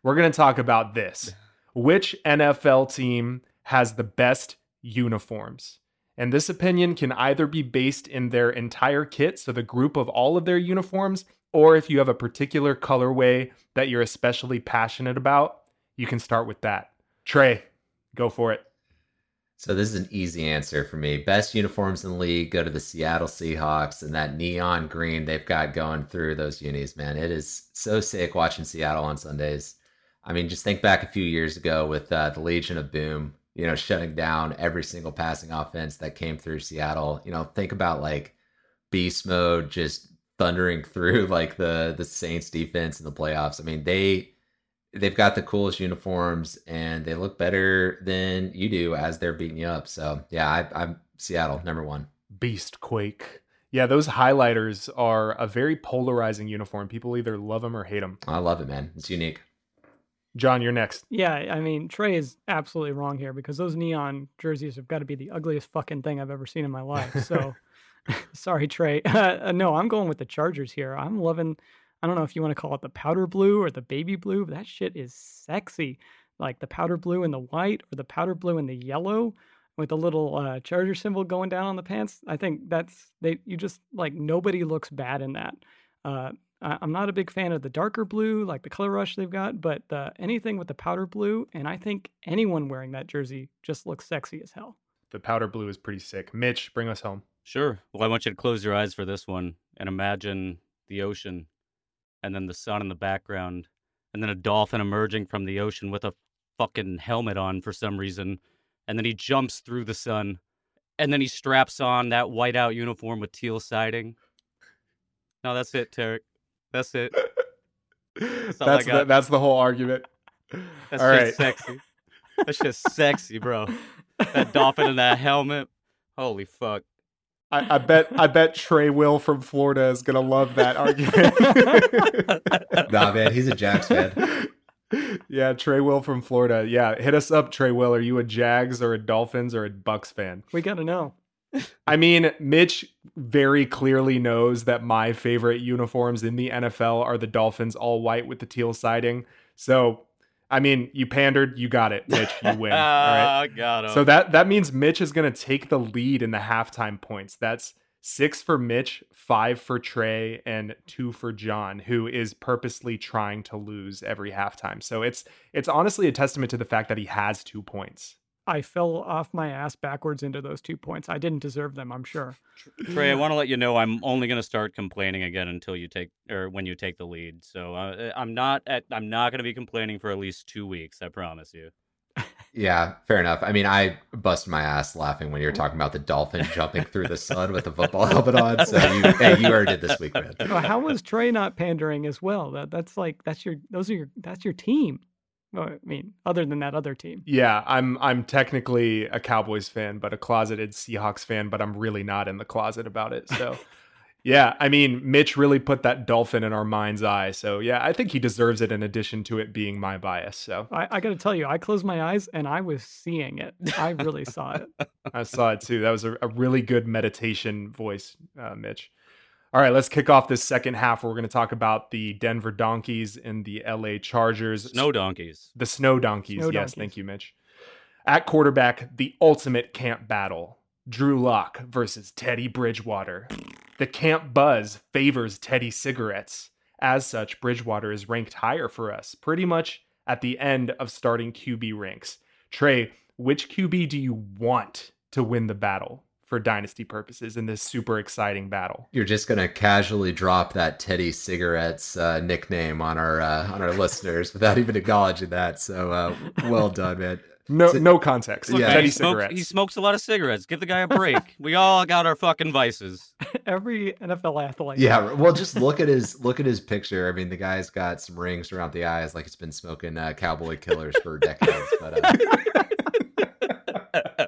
We're going to talk about this. Which NFL team has the best uniforms? And this opinion can either be based in their entire kit, so the group of all of their uniforms, or if you have a particular colorway that you're especially passionate about, you can start with that. Trey, go for it. So this is an easy answer for me. Best uniforms in the league go to the Seattle Seahawks and that neon green they've got going through those unis, man. It is so sick watching Seattle on Sundays. I mean, just think back a few years ago with uh, the Legion of Boom, you know, shutting down every single passing offense that came through Seattle. You know, think about like beast mode just thundering through like the the Saints defense in the playoffs. I mean, they they've got the coolest uniforms and they look better than you do as they're beating you up. So yeah, I, I'm Seattle number one. Beast Quake. Yeah, those highlighters are a very polarizing uniform. People either love them or hate them. I love it, man. It's unique. Jon, you're next. Yeah, I mean Trey is absolutely wrong here because those neon jerseys have got to be the ugliest fucking thing I've ever seen in my life. So sorry, Trey. Uh, no, I'm going with the Chargers here. I'm loving. I don't know if you want to call it the powder blue or the baby blue, but that shit is sexy. Like the powder blue and the white, or the powder blue and the yellow, with the little uh, Charger symbol going down on the pants. I think that's they. You just like nobody looks bad in that. Uh, I'm not a big fan of the darker blue, like the color rush they've got, but uh, anything with the powder blue, and I think anyone wearing that jersey just looks sexy as hell. The powder blue is pretty sick. Mitch, bring us home. Sure. Well, I want you to close your eyes for this one and imagine the ocean and then the sun in the background and then a dolphin emerging from the ocean with a fucking helmet on for some reason. And then he jumps through the sun and then he straps on that whiteout uniform with teal siding. No, that's it, Tarek. That's it. That's, all I the, that's the whole argument. That's All just right. sexy. That's just sexy, bro. That dolphin in that helmet. Holy fuck. I, I bet I bet Trey Will from Florida is gonna love that argument. Nah, man, he's a Jags fan. yeah, Trey Will from Florida. Yeah, hit us up, Trey Will. Are you a Jags or a Dolphins or a Bucs fan? We got to know. I mean, Mitch very clearly knows that my favorite uniforms in the NFL are the Dolphins all white with the teal siding. So, I mean, you pandered, you got it, Mitch. You win. all right. Got him. So that that means Mitch is going to take the lead in the halftime points. That's six for Mitch, five for Trey, and two for Jon, who is purposely trying to lose every halftime. So it's it's honestly a testament to the fact that he has two points. I fell off my ass backwards into those two points. I didn't deserve them, I'm sure. Trey, I want to let you know I'm only going to start complaining again until you take or when you take the lead. So uh, I'm not at I'm not going to be complaining for at least two weeks. I promise you. Yeah, fair enough. I mean, I busted my ass laughing when you were talking about the dolphin jumping through the sun with a football helmet on. So you, hey, you earned it this week, man. How was Trey not pandering as well? That that's like that's your those are your that's your team. Well, I mean, other than that other team. Yeah, I'm I'm technically a Cowboys fan, but a closeted Seahawks fan, but I'm really not in the closet about it. So yeah, I mean, Mitch really put that dolphin in our mind's eye. So yeah, I think he deserves it in addition to it being my bias. So I, I got to tell you, I closed my eyes and I was seeing it. I really saw it. I saw it too. That was a, a really good meditation voice, uh, Mitch. All right, let's kick off this second half. We're going to talk about the Denver Donkeys and the LA Chargers. Snow donkeys. The Snow Donkeys. Snow yes, donkeys. thank you, Mitch. At quarterback, the ultimate camp battle Drew Lock versus Teddy Bridgewater. The camp buzz favors Teddy cigarettes. As such, Bridgewater is ranked higher for us, pretty much at the end of starting QB ranks. Trey, which QB do you want to win the battle for dynasty purposes in this super exciting battle? You're just gonna casually drop that Teddy Cigarettes uh, nickname on our uh, on our listeners without even acknowledging that. So uh, well done, man. No, So- no context. Yeah. Teddy he, smokes, cigarettes. he smokes a lot of cigarettes. Give the guy a break. we all got our fucking vices. Every NFL athlete. Yeah, well, just look at his look at his picture. I mean, the guy's got some rings around the eyes, like he's been smoking uh, cowboy killers for decades. But uh,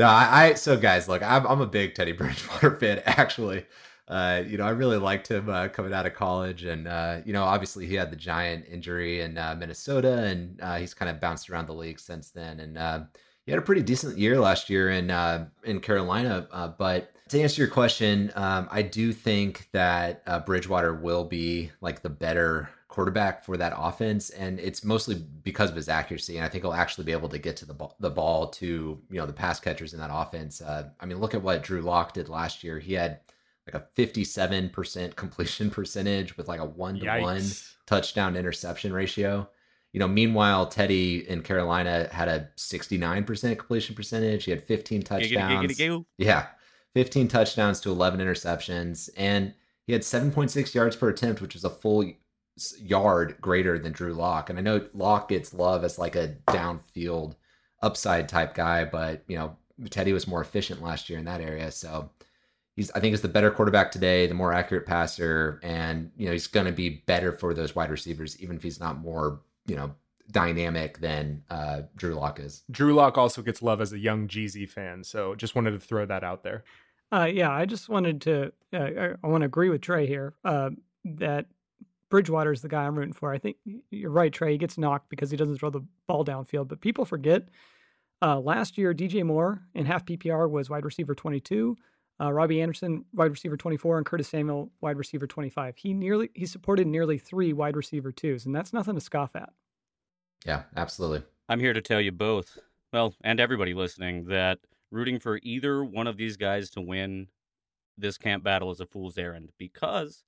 no, I, I so guys, look, I'm I'm a big Teddy Bridgewater fan. Actually, uh, you know, I really liked him uh, coming out of college, and uh, you know, obviously he had the giant injury in uh, Minnesota, and uh, he's kind of bounced around the league since then, and uh, he had a pretty decent year last year in in Carolina. But to answer your question, um, I do think that Bridgewater will be like the better quarterback for that offense, and it's mostly because of his accuracy. And I think he'll actually be able to get to the ball, the ball to you know the pass catchers in that offense. Uh, I mean, look at what Drew Lock did last year. He had like a fifty-seven percent completion percentage with like a one to one Yikes. touchdown interception ratio. You know, meanwhile, Teddy in Carolina had a 69% completion percentage. He had 15 Giggity, touchdowns. giggity. Yeah. 15 touchdowns to 11 interceptions. And he had 7.6 yards per attempt, which is a full yard greater than Drew Lock. And I know Lock gets love as like a downfield upside type guy, but, you know, Teddy was more efficient last year in that area. So he's, I think, is the better quarterback today, the more accurate passer. And, you know, he's going to be better for those wide receivers, even if he's not more, you know, dynamic than uh, Drew Lock is. Drew Lock also gets love as a young Jeezy fan, so just wanted to throw that out there. Uh, yeah, I just wanted to. Uh, I, I want to agree with Trey here uh, that Bridgewater is the guy I'm rooting for. I think you're right, Trey. He gets knocked because he doesn't throw the ball downfield. But people forget uh, last year, DJ Moore in half PPR was wide receiver 22. Uh, Robbie Anderson, wide receiver 24, and Curtis Samuel, wide receiver 25. He nearly he supported nearly three wide receiver twos, and that's nothing to scoff at. Yeah, absolutely. I'm here to tell you both, well, and everybody listening, that rooting for either one of these guys to win this camp battle is a fool's errand because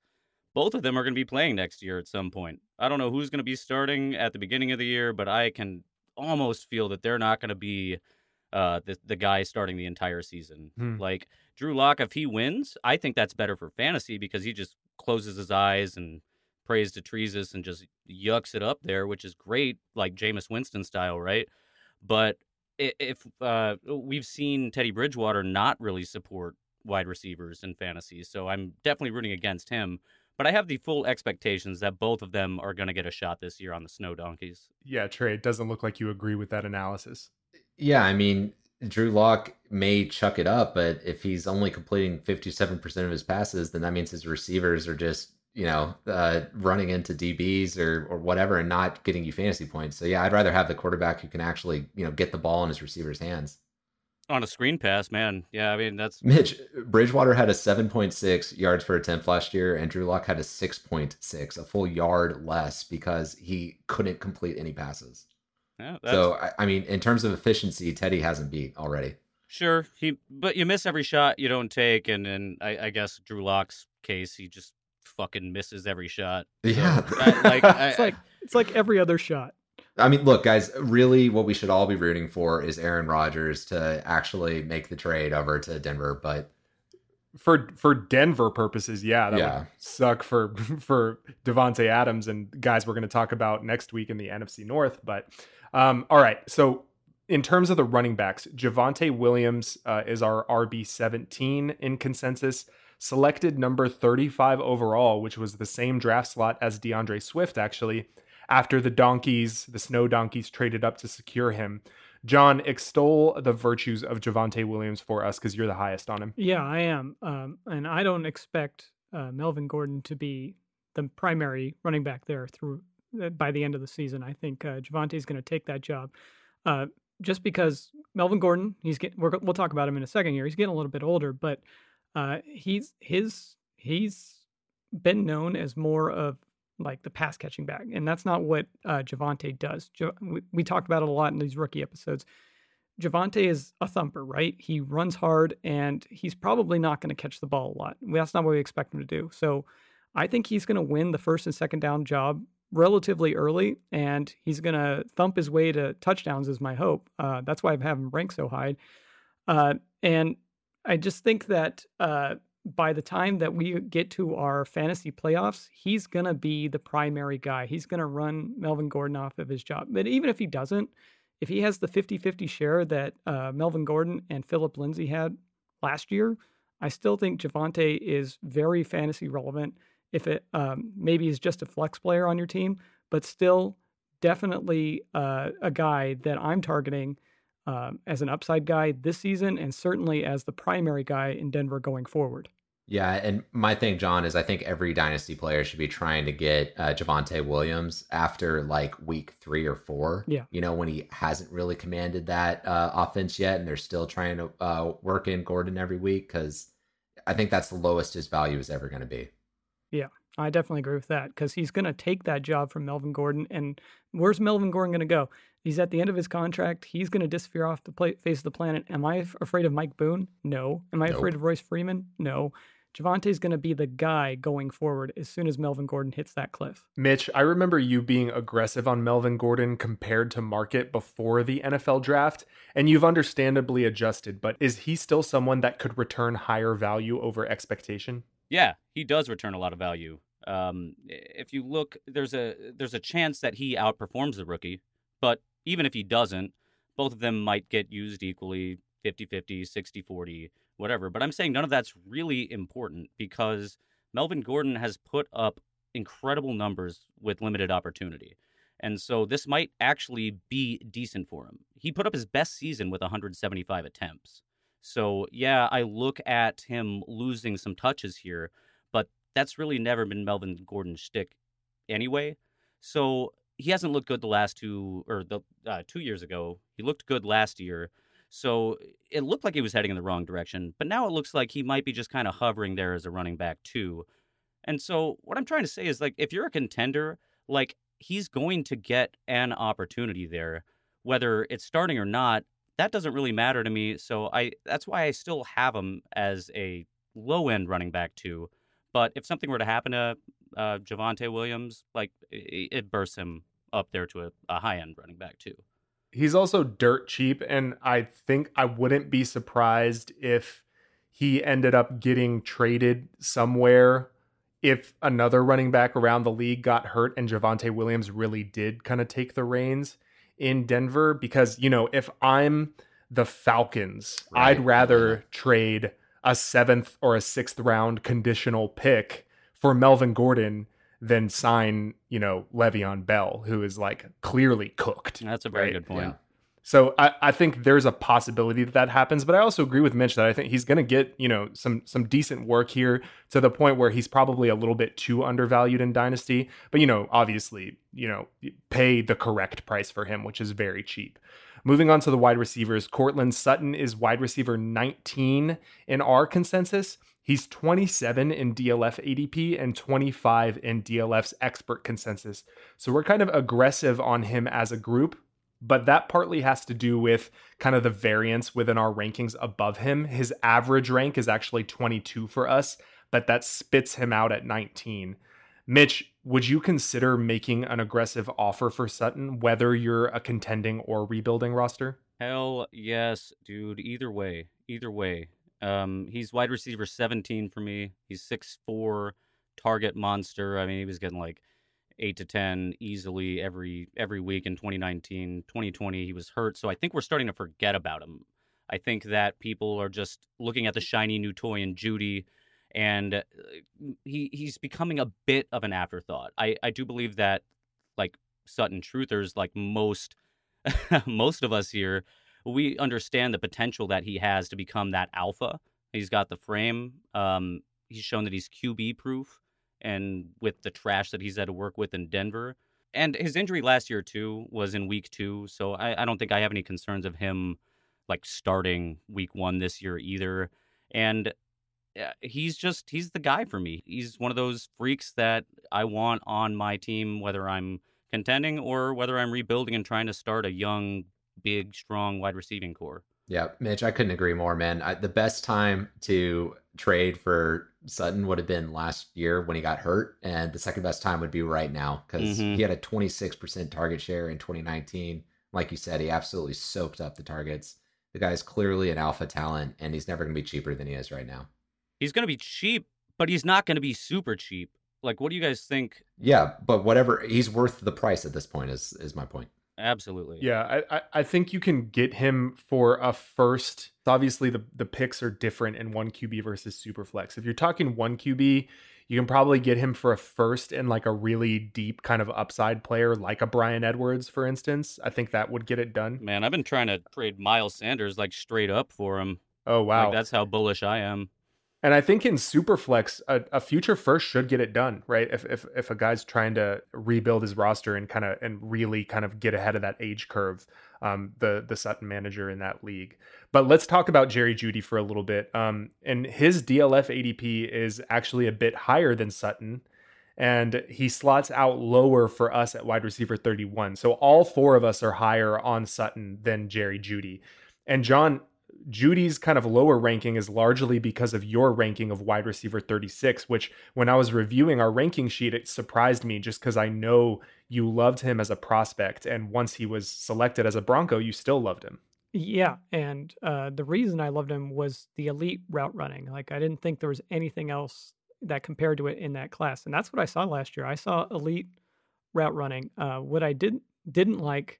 both of them are going to be playing next year at some point. I don't know who's going to be starting at the beginning of the year, but I can almost feel that they're not going to be uh, the the guy starting the entire season. Hmm. Like Drew Lock, if he wins, I think that's better for fantasy because he just closes his eyes and prays to Treesus and just yucks it up there, which is great, like Jameis Winston style, right? But if uh, we've seen Teddy Bridgewater not really support wide receivers in fantasy, so I'm definitely rooting against him. But I have the full expectations that both of them are going to get a shot this year on the Snow Donkeys. Yeah, Trey, it doesn't look like you agree with that analysis. Yeah, I mean, Drew Lock may chuck it up, but if he's only completing 57% of his passes, then that means his receivers are just, you know, uh, running into DBs or, or whatever and not getting you fantasy points. So, yeah, I'd rather have the quarterback who can actually, you know, get the ball in his receiver's hands. On a screen pass, man. Yeah, I mean, that's Mitch, Bridgewater had a 7.6 yards per attempt last year, and Drew Lock had a 6.6, a full yard less because he couldn't complete any passes. yeah, that's So, I, I mean, in terms of efficiency, Teddy hasn't beat already. Sure, he but you miss every shot you don't take, and and I, I guess Drew Lock's case, he just fucking misses every shot. So, Yeah. I- like I, It's like it's like every other shot. I mean, look, guys, really what we should all be rooting for is Aaron Rodgers to actually make the trade over to Denver. But For for Denver purposes, yeah, that Yeah. would suck for for Davante Adams and guys we're going to talk about next week in the NFC North. But um, all right, so in terms of the running backs, Javonte Williams uh, is our RB seventeen in consensus, selected number thirty five overall, which was the same draft slot as D'Andre Swift actually. After the donkeys, the snow donkeys, traded up to secure him. Jon, extol the virtues of Javonte Williams for us because you're the highest on him. Yeah, I am. Um, and I don't expect uh, Melvin Gordon to be the primary running back there through uh, by the end of the season. I think uh, Javonte is going to take that job. Uh, just because Melvin Gordon, he's getting, we will talk about him in a second here. He's getting a little bit older, but uh, he's his he's been known as more of like the pass catching back, and that's not what uh, Javonte does. we, we talked about it a lot in these rookie episodes. Javonte is a thumper, right? He runs hard, and he's probably not going to catch the ball a lot. That's not what we expect him to do. So, I think he's going to win the first and second down job relatively early, and he's going to thump his way to touchdowns. Is my hope. Uh, that's why I have him ranked so high. Uh, and I just think that uh, by the time that we get to our fantasy playoffs, he's going to be the primary guy. He's going to run Melvin Gordon off of his job. But even if he doesn't, if he has the 50 50 share that uh, Melvin Gordon and Philip Lindsay had last year, I still think Javonte is very fantasy relevant. If it um, maybe is just a flex player on your team, but still definitely uh, a guy that I'm targeting um, as an upside guy this season and certainly as the primary guy in Denver going forward. Yeah, and my thing, Jon, is I think every dynasty player should be trying to get uh, Javonte Williams after like week three or four. Yeah, you know when he hasn't really commanded that uh, offense yet, and they're still trying to uh, work in Gordon every week because I think that's the lowest his value is ever going to be. Yeah, I definitely agree with that because he's going to take that job from Melvin Gordon. And where's Melvin Gordon going to go? He's at the end of his contract. He's going to disappear off the play- face of the planet. Am I f- afraid of Mike Boone? No. Am I nope. afraid of Royce Freeman? No. Javonte is going to be the guy going forward as soon as Melvin Gordon hits that cliff. Mitch, I remember you being aggressive on Melvin Gordon compared to market before the NFL draft, and you've understandably adjusted, but is he still someone that could return higher value over expectation? Yeah, he does return a lot of value. Um, if you look, there's a there's a chance that he outperforms the rookie, but even if he doesn't, both of them might get used equally 50 50, 60 40, whatever. But I'm saying none of that's really important because Melvin Gordon has put up incredible numbers with limited opportunity. And so this might actually be decent for him. He put up his best season with 175 attempts. So, yeah, I look at him losing some touches here, but that's really never been Melvin Gordon's shtick anyway. So he hasn't looked good the last two or the uh, two years ago. He looked good last year. So it looked like he was heading in the wrong direction, but now it looks like he might be just kind of hovering there as a running back too. And so what I'm trying to say is like if you're a contender, like he's going to get an opportunity there, whether it's starting or not. That doesn't really matter to me. So I that's why I still have him as a low end running back too. But if something were to happen to uh, Javonte Williams, like it, it bursts him up there to a, a high end running back too he's also dirt cheap, and I think I wouldn't be surprised if he ended up getting traded somewhere if another running back around the league got hurt and Javonte Williams really did kind of take the reins in Denver. Because, you know, if I'm the Falcons, right. I'd rather trade a seventh or a sixth round conditional pick for Melvin Gordon than sign, you know, Le'Veon Bell, who is like clearly cooked. That's a very right? good point. Yeah. So I, I think there's a possibility that that happens, but I also agree with Mitch that I think he's going to get you know some some decent work here to the point where he's probably a little bit too undervalued in Dynasty. But you know, obviously, you know, pay the correct price for him, which is very cheap. Moving on to the wide receivers, Courtland Sutton is wide receiver 19 in our consensus. He's 27 in DLF ADP and 25 in DLF's expert consensus. So we're kind of aggressive on him as a group, but that partly has to do with kind of the variance within our rankings above him. His average rank is actually 22 for us, but that spits him out at 19. Mitch, would you consider making an aggressive offer for Sutton, whether you're a contending or rebuilding roster? Hell yes, dude. Either way, either way. Um, he's wide receiver 17 for me. He's 6'4", target monster. I mean, he was getting like eight to 10 easily every every week in 2019. 2020, he was hurt. So I think we're starting to forget about him. I think that people are just looking at the shiny new toy in Jeudy, and uh, he he's becoming a bit of an afterthought. I, I do believe that like Sutton truthers like most most of us here, we understand the potential that he has to become that alpha. He's got the frame. Um, he's shown that he's QB proof, and with the trash that he's had to work with in Denver, and his injury last year too was in week two. So I, I don't think I have any concerns of him like starting week one this year either. And he's just he's the guy for me. He's one of those freaks that I want on my team, whether I'm contending or whether I'm rebuilding and trying to start a young, big, strong wide receiving core. Yeah, Mitch, I couldn't agree more, man. I, the best time to trade for Sutton would have been last year when he got hurt, and the second best time would be right now because mm-hmm. he had a 26% target share in 2019. Like you said, he absolutely soaked up the targets. The guy's clearly an alpha talent, and he's never going to be cheaper than he is right now. He's going to be cheap, but he's not going to be super cheap. Like, what do you guys think? Yeah, but whatever, he's worth the price at this point. Is is my point. Absolutely. Yeah, I, I think you can get him for a first. Obviously, the the picks are different in one QB versus super flex. If you're talking one QB, you can probably get him for a first and like a really deep kind of upside player, like a Bryan Edwards, for instance. I think that would get it done. Man, I've been trying to trade Miles Sanders like straight up for him. Oh wow, like, that's how bullish I am. And I think in Superflex, a, a future first should get it done, right? If, if if a guy's trying to rebuild his roster and kind of and really kind of get ahead of that age curve, um, the the Sutton manager in that league. But let's talk about Jerry Jeudy for a little bit. Um, and his DLF ADP is actually a bit higher than Sutton, and he slots out lower for us at wide receiver 31. So all four of us are higher on Sutton than Jerry Jeudy. And Jon, Jeudy's kind of lower ranking is largely because of your ranking of wide receiver 36, which when I was reviewing our ranking sheet, it surprised me just because I know you loved him as a prospect. And once he was selected as a Bronco, you still loved him. Yeah. And uh, the reason I loved him was the elite route running. Like, I didn't think there was anything else that compared to it in that class. And that's what I saw last year. I saw elite route running. Uh, what I didn't didn't like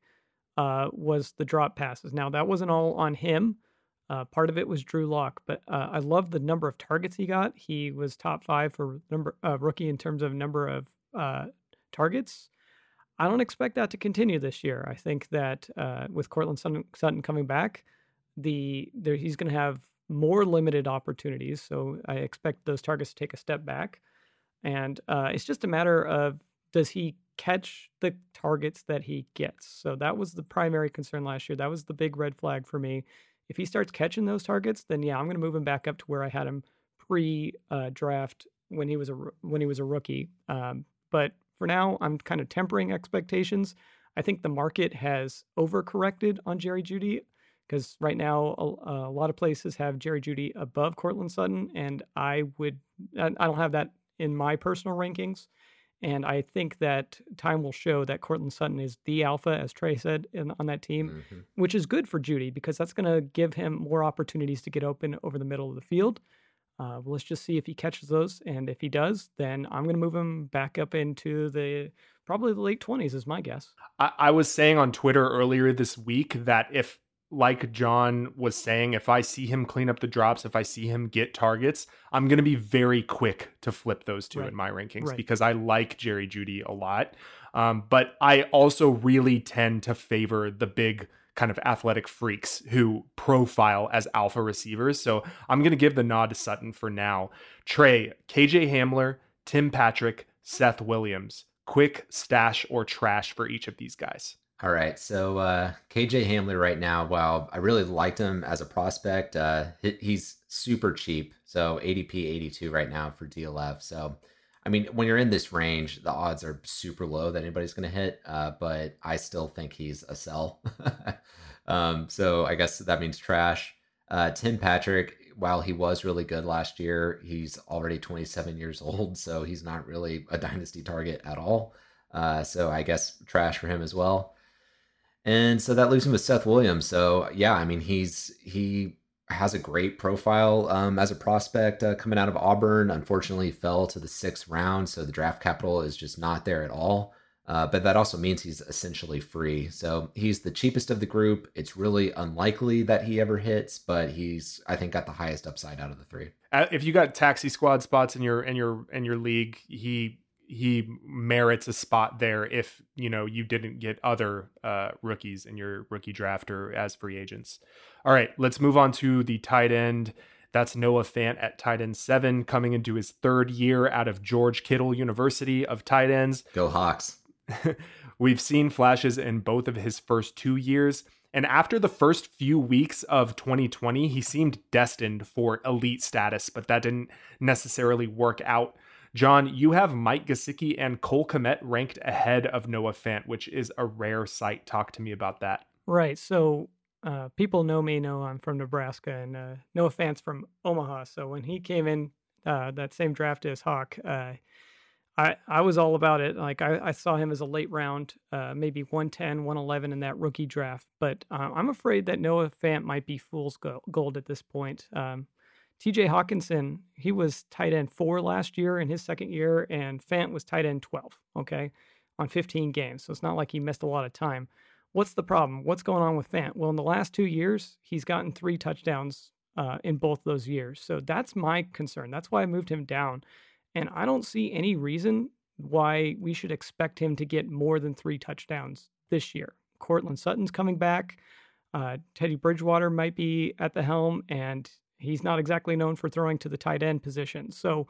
uh, was the drop passes. Now that wasn't all on him. Uh, part of it was Drew Lock, but uh, I love the number of targets he got. He was top five for number uh, rookie in terms of number of uh, targets. I don't expect that to continue this year. I think that uh, with Courtland Sutton, Sutton, coming back, the there, he's going to have more limited opportunities. So I expect those targets to take a step back, and uh, it's just a matter of does he catch the targets that he gets. So that was the primary concern last year. That was the big red flag for me if he starts catching those targets, then yeah, I'm going to move him back up to where I had him pre-draft uh, when he was a when he was a rookie. Um, but for now, I'm kind of tempering expectations. I think the market has overcorrected on Jerry Jeudy because right now a, a, lot of places have Jerry Jeudy above Courtland Sutton, and I would I don't have that in my personal rankings. And I think that time will show that Courtland Sutton is the alpha, as Trey said, in, on that team, mm-hmm. which is good for Jeudy because that's going to give him more opportunities to get open over the middle of the field. Uh, let's just see if he catches those. And if he does, then I'm going to move him back up into the probably the late 20s, is my guess. I, I was saying on Twitter earlier this week that if like Jon was saying, if I see him clean up the drops, if I see him get targets, I'm going to be very quick to flip those two right. in my rankings right. because I like Jerry Jeudy a lot. Um, but I also really tend to favor the big kind of athletic freaks who profile as alpha receivers. So I'm going to give the nod to Sutton for now. Trey, KJ Hamler, Tim Patrick, Seth Williams. Quick stash or trash for each of these guys. All right. So uh, KJ Hamler right now, while I really liked him as a prospect, uh, he's super cheap. So ADP 82 right now for DLF. So, I mean, when you're in this range, the odds are super low that anybody's going to hit. Uh, but I still think he's a sell. um, so I guess that means trash. Uh, Tim Patrick, while he was really good last year, he's already 27 years old. So he's not really a dynasty target at all. Uh, so I guess trash for him as well. And so that leaves him with Seth Williams. So yeah, I mean he's he has a great profile um, as a prospect uh, coming out of Auburn. Unfortunately, fell to the sixth round, so the draft capital is just not there at all. Uh, but that also means he's essentially free. So he's the cheapest of the group. It's really unlikely that he ever hits, but he's I think got the highest upside out of the three. Uh, if you got taxi squad spots in your in your in your league, he he merits a spot there if you know you didn't get other uh, rookies in your rookie draft or as free agents. All right, let's move on to the tight end. That's Noah Fant at tight end seven, coming into his third year out of George Kittle University of tight ends. Go Hawks. We've seen flashes in both of his first two years. And after the first few weeks of 2020, he seemed destined for elite status, but that didn't necessarily work out. Jon, you have Mike Gesicki and Cole Kmet ranked ahead of Noah Fant, which is a rare sight. Talk to me about that. Right. So uh, people know me, know I'm from Nebraska, and uh, Noah Fant's from Omaha. So when he came in uh, that same draft as Hock, uh, I, I was all about it. Like I, I saw him as a late round, uh, maybe 110, 111 in that rookie draft. But uh, I'm afraid that Noah Fant might be fool's gold at this point. Um, TJ Hockenson, he was tight end four last year in his second year, and Fant was tight end 12, okay, on 15 games. So it's not like he missed a lot of time. What's the problem? What's going on with Fant? Well, in the last two years, he's gotten three touchdowns uh, in both those years. So that's my concern. That's why I moved him down. And I don't see any reason why we should expect him to get more than three touchdowns this year. Courtland Sutton's coming back. Uh, Teddy Bridgewater might be at the helm, and he's not exactly known for throwing to the tight end position. So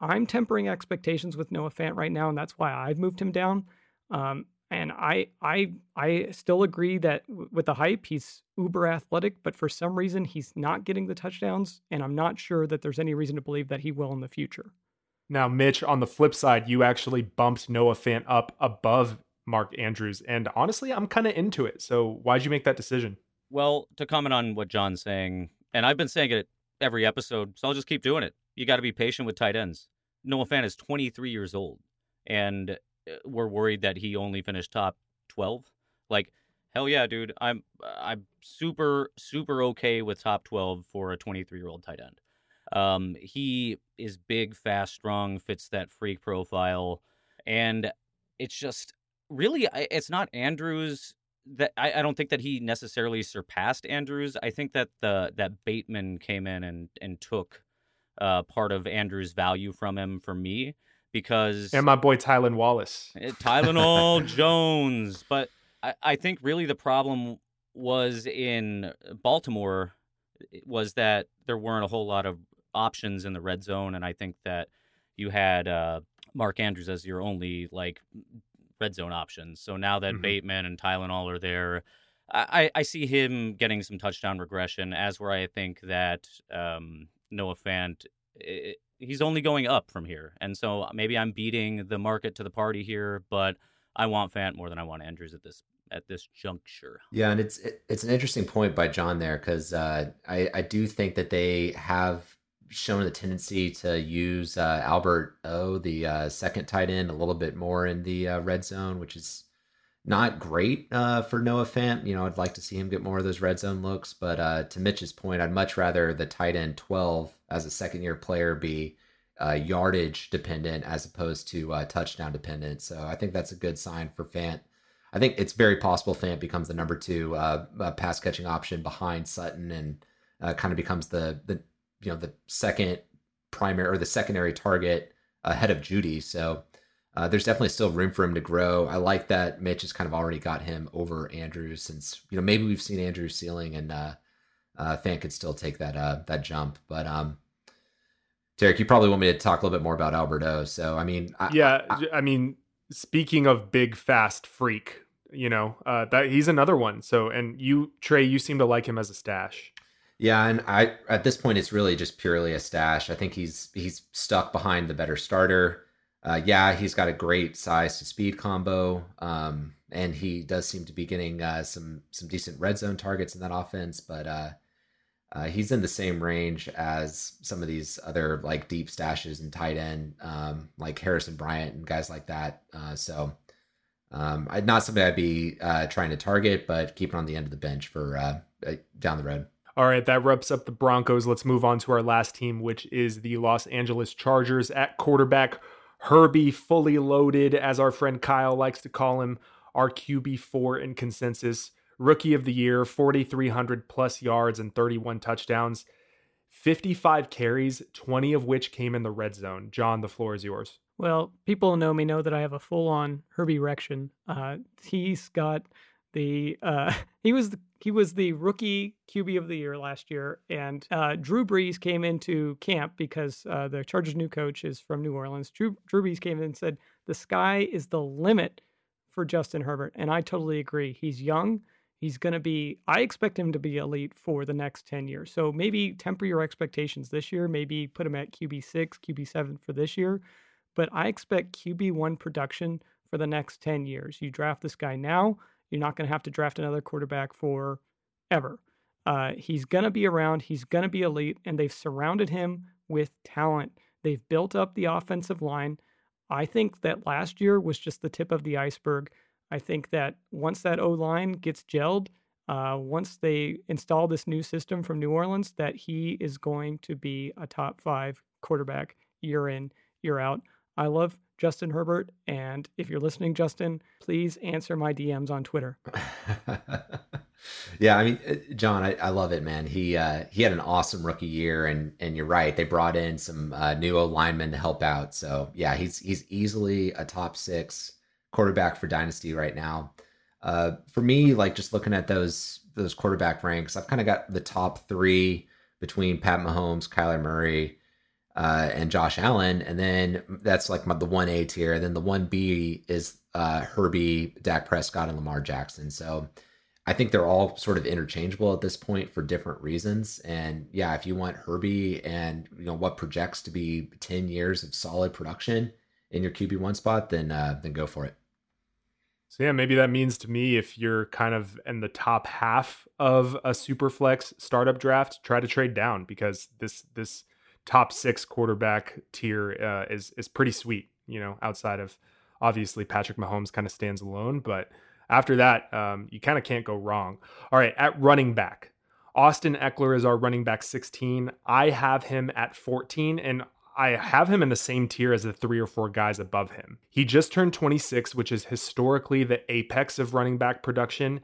I'm tempering expectations with Noah Fant right now, and that's why I've moved him down. Um, and I, I, I still agree that w- with the hype, he's uber athletic, but for some reason he's not getting the touchdowns, and I'm not sure that there's any reason to believe that he will in the future. Now, Mitch, on the flip side, you actually bumped Noah Fant up above Mark Andrews, and honestly, I'm kind of into it. So, why'd you make that decision? Well, to comment on what Jon's saying, and I've been saying it every episode, so I'll just keep doing it. You got to be patient with tight ends. Noah Fant is 23 years old, and uh, we're worried that he only finished top 12. Like, hell yeah, dude. I'm I'm super super okay with top 12 for a 23 year old tight end. Um, he is big, fast, strong, fits that freak profile, and it's just really it's not Andrews that I, I don't think that he necessarily surpassed Andrews. I think that the that Bateman came in and and took uh, part of Andrews' value from him for me because and my boy Tylan Wallace, eh, Tylenol Jones. But I, I think really the problem was in Baltimore was that there weren't a whole lot of options in the red zone, and I think that you had uh, Mark Andrews as your only like red zone options. So now that mm-hmm. Bateman and Tylenol are there, I, I see him getting some touchdown regression. As where I think that um, Noah Fant, it, he's only going up from here, and so maybe I'm beating the market to the party here, but I want Fant more than I want Andrews at this at this juncture. Yeah, and it's it, it's an interesting point by Jon there because uh, I I do think that they have shown the tendency to use uh, Albert O, the uh, second tight end, a little bit more in the uh, red zone, which is not great uh, for Noah Fant. You know, I'd like to see him get more of those red zone looks, but uh, to Mitch's point, I'd much rather the tight end 12 as a second year player be uh, yardage dependent as opposed to touchdown dependent. So I think that's a good sign for Fant. I think it's very possible Fant becomes the number two pass catching option behind Sutton and kind of becomes the the you know the second primary or the secondary target ahead of Jeudy. So uh, there's definitely still room for him to grow. I like that Mitch has kind of already got him over Andrews since you know maybe we've seen Andrews ceiling and uh, uh, Fant could still take that uh, that jump. But um, Tarek, you probably want me to talk a little bit more about Alberto. So I mean, I, yeah, I, I, mean, speaking of big fast freak, you know uh, that he's another one. So and you Trey, you seem to like him as a stash. Yeah, and I at this point it's really just purely a stash. I think he's he's stuck behind the better starter. Uh, yeah, he's got a great size to speed combo, um, and he does seem to be getting uh, some some decent red zone targets in that offense. But uh, uh he's in the same range as some of these other like deep stashes and tight end, um, like Harrison Bryant and guys like that. Uh, so um, not something I'd be uh, trying to target, but keep it on the end of the bench for down the road. All right, that wraps up the Broncos. Let's move on to our last team, which is the Los Angeles Chargers at quarterback. Herbie, fully loaded, as our friend Kyle likes to call him, our QB4 in consensus. Rookie of the year, 4,300 plus yards and 31 touchdowns, 55 carries, 20 of which came in the red zone. Jon, the floor is yours. Well, people know me know that I have a full on Herbie erection. Uh, he's got the uh, he was the, he was the rookie QB of the year last year, and uh, Drew Brees came into camp because uh, the Chargers' new coach is from New Orleans. Drew Drew Brees came in and said the sky is the limit for Justin Herbert, and I totally agree. He's young. He's going to be. I expect him to be elite for the next ten years. So maybe temper your expectations this year. Maybe put him at QB six, QB seven for this year. But I expect QB one production for the next ten years. You draft this guy now you're not going to have to draft another quarterback for ever. Uh, he's going to be around. He's going to be elite, and they've surrounded him with talent. They've built up the offensive line. I think that last year was just the tip of the iceberg. I think that once that O line gets gelled, uh, once they install this new system from New Orleans, that he is going to be a top five quarterback year in, year out. I love Justin Herbert. And if you're listening, Justin, please answer my DMs on Twitter. yeah, I mean, uh, Jon, I, I love it, man. He uh, he had an awesome rookie year, and and you're right. They brought in some uh, new linemen to help out. So yeah, he's he's easily a top six quarterback for dynasty right now. Uh, for me, like just looking at those those quarterback ranks, I've kind of got the top three between Pat Mahomes, Kyler Murray, uh, and Josh Allen, and then that's like my, the one A tier. And then the one B is uh, Herbie, Dak Prescott, and Lamar Jackson. So I think they're all sort of interchangeable at this point for different reasons. And yeah, if you want Herbie and you know what projects to be ten years of solid production in your QB one spot, then uh, then go for it. So yeah, maybe that means to me if you're kind of in the top half of a super flex startup draft, try to trade down because this this top six quarterback tier uh, is is pretty sweet. You know, outside of obviously Patrick Mahomes kind of stands alone, but after that, um, you kind of can't go wrong. All right, at running back, Austin Ekeler is our running back 16. I have him at 14, and I have him in the same tier as the three or four guys above him. He just turned 26, which is historically the apex of running back production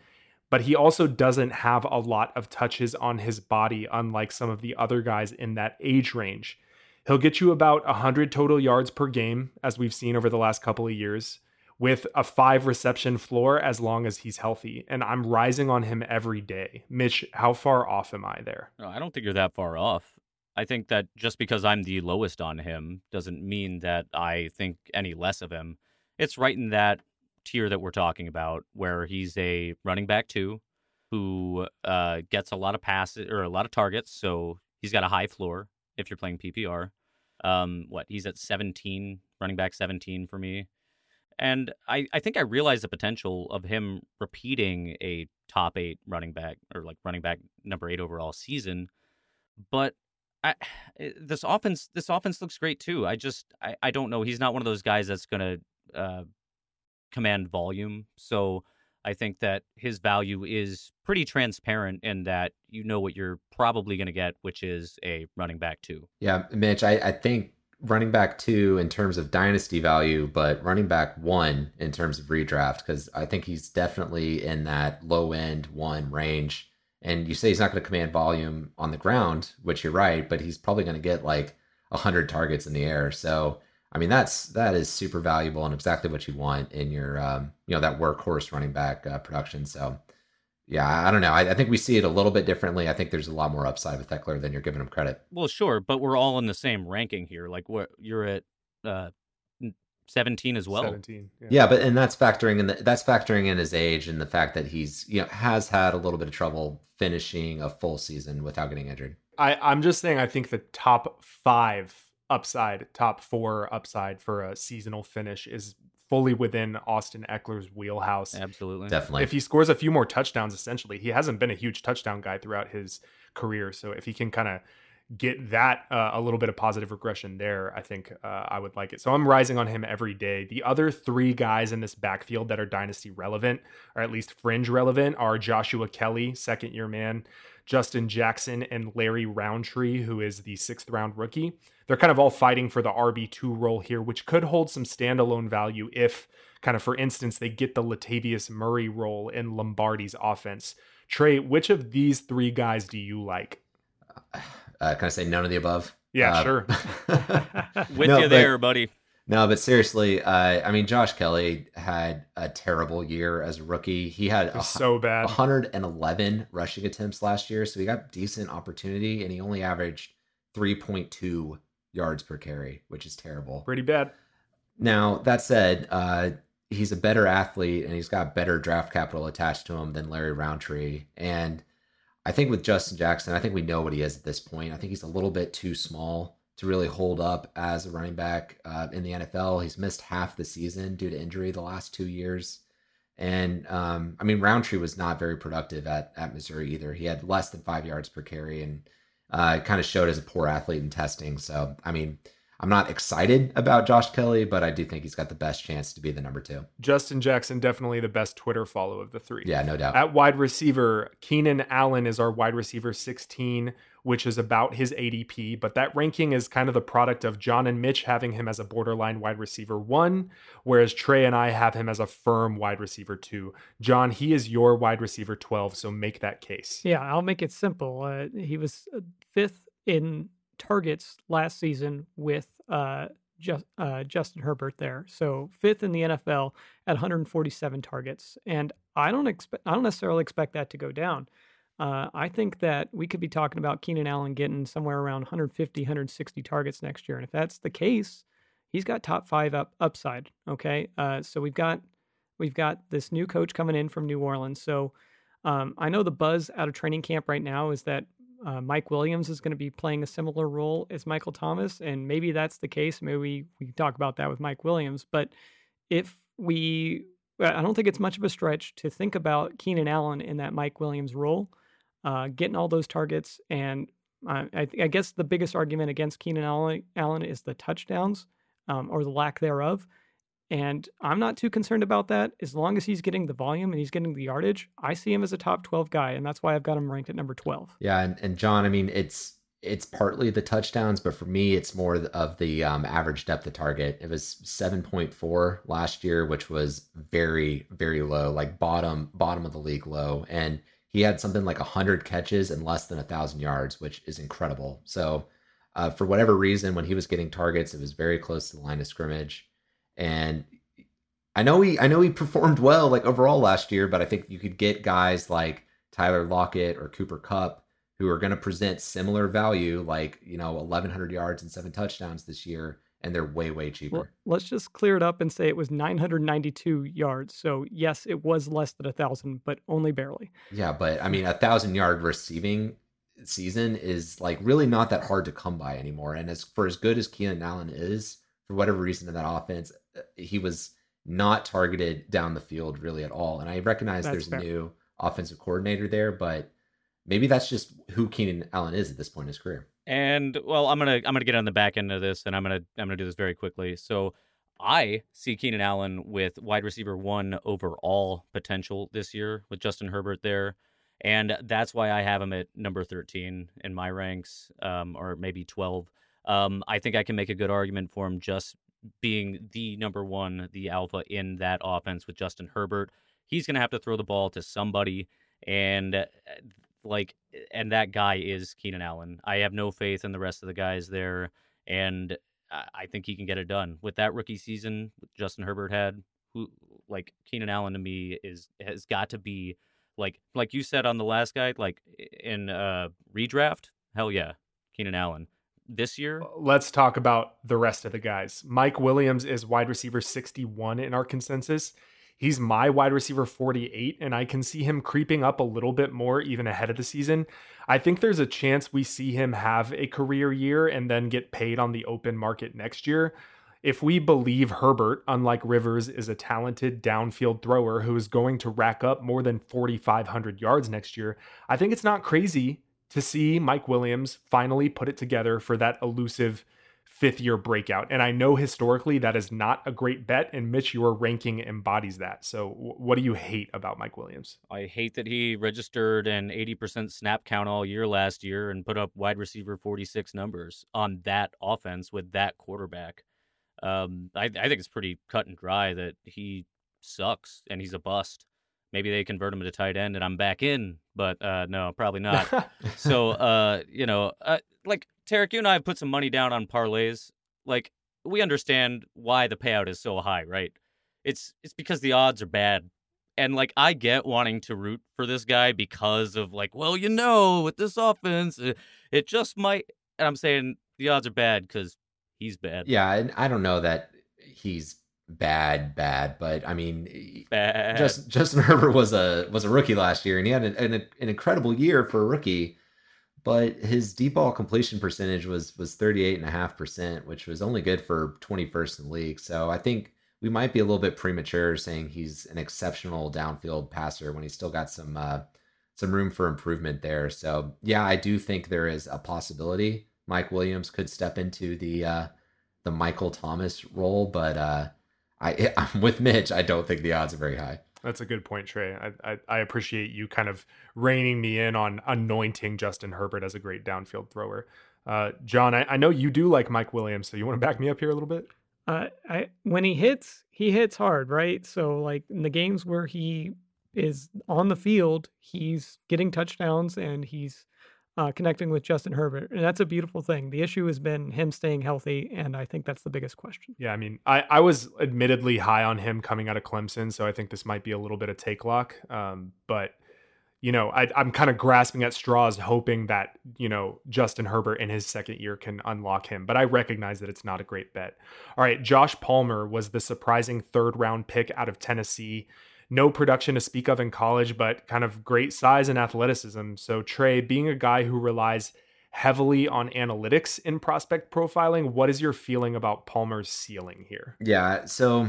but he also doesn't have a lot of touches on his body, unlike some of the other guys in that age range. He'll get you about 100 total yards per game, as we've seen over the last couple of years, with a five reception floor as long as he's healthy. And I'm rising on him every day. Mitch, how far off am I there? No, I don't think you're that far off. I think that just because I'm the lowest on him doesn't mean that I think any less of him. It's right in that tier that we're talking about, where he's a running back two who uh, gets a lot of passes or a lot of targets. So he's got a high floor if you're playing PPR. Um, what he's at 17, running back 17 for me. And I, I think I realize the potential of him repeating a top eight running back or like running back number eight overall season. But I, this offense, this offense looks great too. I just, I, I don't know. He's not one of those guys that's going to uh, command volume. So I think that his value is pretty transparent in that you know what you're probably going to get, which is a running back two. Yeah, Mitch, I, I think running back two in terms of dynasty value, but running back one in terms of redraft, because I think he's definitely in that low end one range. And you say he's not going to command volume on the ground, which you're right, but he's probably going to get like 100 targets in the air. So I mean, that's that is super valuable and exactly what you want in your um, you know that workhorse running back uh, production. So yeah, I don't know. I, I, think we see it a little bit differently. I think there's a lot more upside with Ekeler than you're giving him credit. Well, sure, but we're all in the same ranking here. Like what you're at uh, 17 as well. 17. Yeah. yeah, but and that's factoring in the, that's factoring in his age and the fact that he's you know has had a little bit of trouble finishing a full season without getting injured. I I'm just saying I think the top 5 upside, top four upside for a seasonal finish is fully within Austin Ekeler's wheelhouse. Absolutely. Definitely. If he scores a few more touchdowns, essentially, he hasn't been a huge touchdown guy throughout his career. So if he can kind of get that uh, a little bit of positive regression there, I think uh, I would like it. So I'm rising on him every day. The other three guys in this backfield that are dynasty relevant, or at least fringe relevant, are Joshua Kelly, second year man, Justin Jackson, and Larry Rountree, who is the sixth round rookie. They're kind of all fighting for the RB2 role here, which could hold some standalone value if, kind of for instance, they get the Latavius Murray role in Lombardi's offense. Trey, which of these three guys do you like? Uh, can I say none of the above? Yeah, uh, sure. With no, you there, buddy. No, but seriously, uh, I mean, Josh Kelly had a terrible year as a rookie. He had a, so bad 111 rushing attempts last year, so he got decent opportunity, and he only averaged 3.2 yards per carry, which is terrible. Pretty bad. Now that said, uh, he's a better athlete and he's got better draft capital attached to him than Larry Rountree. And I think with Justin Jackson, I think we know what he is at this point. I think he's a little bit too small to really hold up as a running back uh, in the NFL. He's missed half the season due to injury the last two years. And um, I mean, Rountree was not very productive at, at Missouri either. He had less than five yards per carry and uh, kind of showed as a poor athlete in testing. So, I mean, I'm not excited about Josh Kelly, but I do think he's got the best chance to be the number two. Justin Jackson, definitely the best Twitter follow of the three. Yeah, no doubt. At wide receiver, Keenan Allen is our wide receiver 16, which is about his ADP, but that ranking is kind of the product of Jon and Mitch having him as a borderline wide receiver one, whereas Trey and I have him as a firm wide receiver two. Jon, he is your wide receiver 12, so make that case. Yeah, I'll make it simple. Uh, he was uh, fifth in targets last season with uh, just, uh, Justin Herbert there. So fifth in the NFL at 147 targets, and I don't expect I don't necessarily expect that to go down. Uh, I think that we could be talking about Keenan Allen getting somewhere around 150, 160 targets next year, and if that's the case, he's got top five up upside. Okay, uh, so we've got we've got this new coach coming in from New Orleans, so. Um, I know the buzz out of training camp right now is that uh, Mike Williams is going to be playing a similar role as Michael Thomas, and maybe that's the case. Maybe we, we can talk about that with Mike Williams. But if we, I don't think it's much of a stretch to think about Keenan Allen in that Mike Williams role, uh, getting all those targets. And uh, I, I, guess the biggest argument against Keenan Allen, Allen is the touchdowns um, or the lack thereof. And I'm not too concerned about that. As long as he's getting the volume and he's getting the yardage, I see him as a top 12 guy. And that's why I've got him ranked at number 12. Yeah. And, and Jon, I mean, it's, it's partly the touchdowns, but for me, it's more of the um, average depth of target. It was 7.4 last year, which was very, very low, like bottom, bottom of the league low. And he had something like 100 catches and less than a thousand yards, which is incredible. So, uh, for whatever reason, when he was getting targets, it was very close to the line of scrimmage. And I know he I know he performed well like overall last year, but I think you could get guys like Tyler Lockett or Cooper Kupp who are going to present similar value, like you know, 1,100 yards and seven touchdowns this year, and they're way way cheaper. Well, let's just clear it up and say it was 992 yards. So yes, it was less than a thousand, but only barely. Yeah, but I mean, a thousand yard receiving season is like really not that hard to come by anymore. And as for as good as Keenan Allen is, for whatever reason in that offense, he was not targeted down the field really at all. And I recognize that's there's fair. a new offensive coordinator there, but maybe that's just who Keenan Allen is at this point in his career. And well, I'm gonna I'm gonna get on the back end of this, and I'm gonna I'm gonna do this very quickly. So I see Keenan Allen with wide receiver one overall potential this year with Justin Herbert there. And that's why I have him at number 13 in my ranks, um, or maybe 12. Um, I think I can make a good argument for him just being the number one, the alpha in that offense with Justin Herbert. He's going to have to throw the ball to somebody, and uh, like, and that guy is Keenan Allen. I have no faith in the rest of the guys there, and I think he can get it done with that rookie season Justin Herbert had. Who like Keenan Allen to me is has got to be like like you said on the last guy, like in uh redraft. Hell yeah, Keenan Allen this year. Uh, let's talk about the rest of the guys. Mike Williams is wide receiver 61 in our consensus. He's my wide receiver 48, and I can see him creeping up a little bit more even ahead of the season. I think there's a chance we see him have a career year and then get paid on the open market next year. If we believe Herbert, unlike Rivers, is a talented downfield thrower who is going to rack up more than 4,500 yards next year, I think it's not crazy to see Mike Williams finally put it together for that elusive fifth year breakout. And I know historically that is not a great bet, and Mitch, your ranking embodies that. So, what do you hate about Mike Williams? I hate that he registered an 80% snap count all year last year and put up wide receiver 46 numbers on that offense with that quarterback. Um, I, I think it's pretty cut and dry that he sucks and he's a bust maybe they convert him to tight end and I'm back in, but uh, no, probably not. so, uh, you know, uh, like Tarek, you and I have put some money down on parlays. Like, we understand why the payout is so high, right? It's it's because the odds are bad. And like I get wanting to root for this guy because of like, well, you know, with this offense, it, it just might and I'm saying the odds are bad cuz he's bad. Yeah, and I don't know that he's bad, bad, but I mean, Bad. just Justin Herbert was a was a rookie last year, and he had an, an, an incredible year for a rookie. But his deep ball completion percentage was was thirty eight and a half percent, which was only good for twenty first in the league. So I think we might be a little bit premature saying he's an exceptional downfield passer when he's still got some uh, some room for improvement there. So yeah, I do think there is a possibility Mike Williams could step into the uh, the Michael Thomas role, but uh, I I'm with Mitch. I don't think the odds are very high. That's a good point, Trey. I, I, I appreciate you kind of reining me in on anointing Justin Herbert as a great downfield thrower. Uh, Jon, I, I know you do like Mike Williams, so you want to back me up here a little bit? Uh, I when he hits, he hits hard, right? So like in the games where he is on the field, he's getting touchdowns and he's uh, connecting with Justin Herbert, and that's a beautiful thing. The issue has been him staying healthy, and I think that's the biggest question. Yeah, I mean, I, I was admittedly high on him coming out of Clemson, so I think this might be a little bit of take lock. Um, but you know, I, I'm kind of grasping at straws, hoping that you know Justin Herbert in his second year can unlock him. But I recognize that it's not a great bet. All right, Josh Palmer was the surprising third round pick out of Tennessee no production to speak of in college, but kind of great size and athleticism. So, Trey, being a guy who relies heavily on analytics in prospect profiling, what is your feeling about Palmer's ceiling here? Yeah, so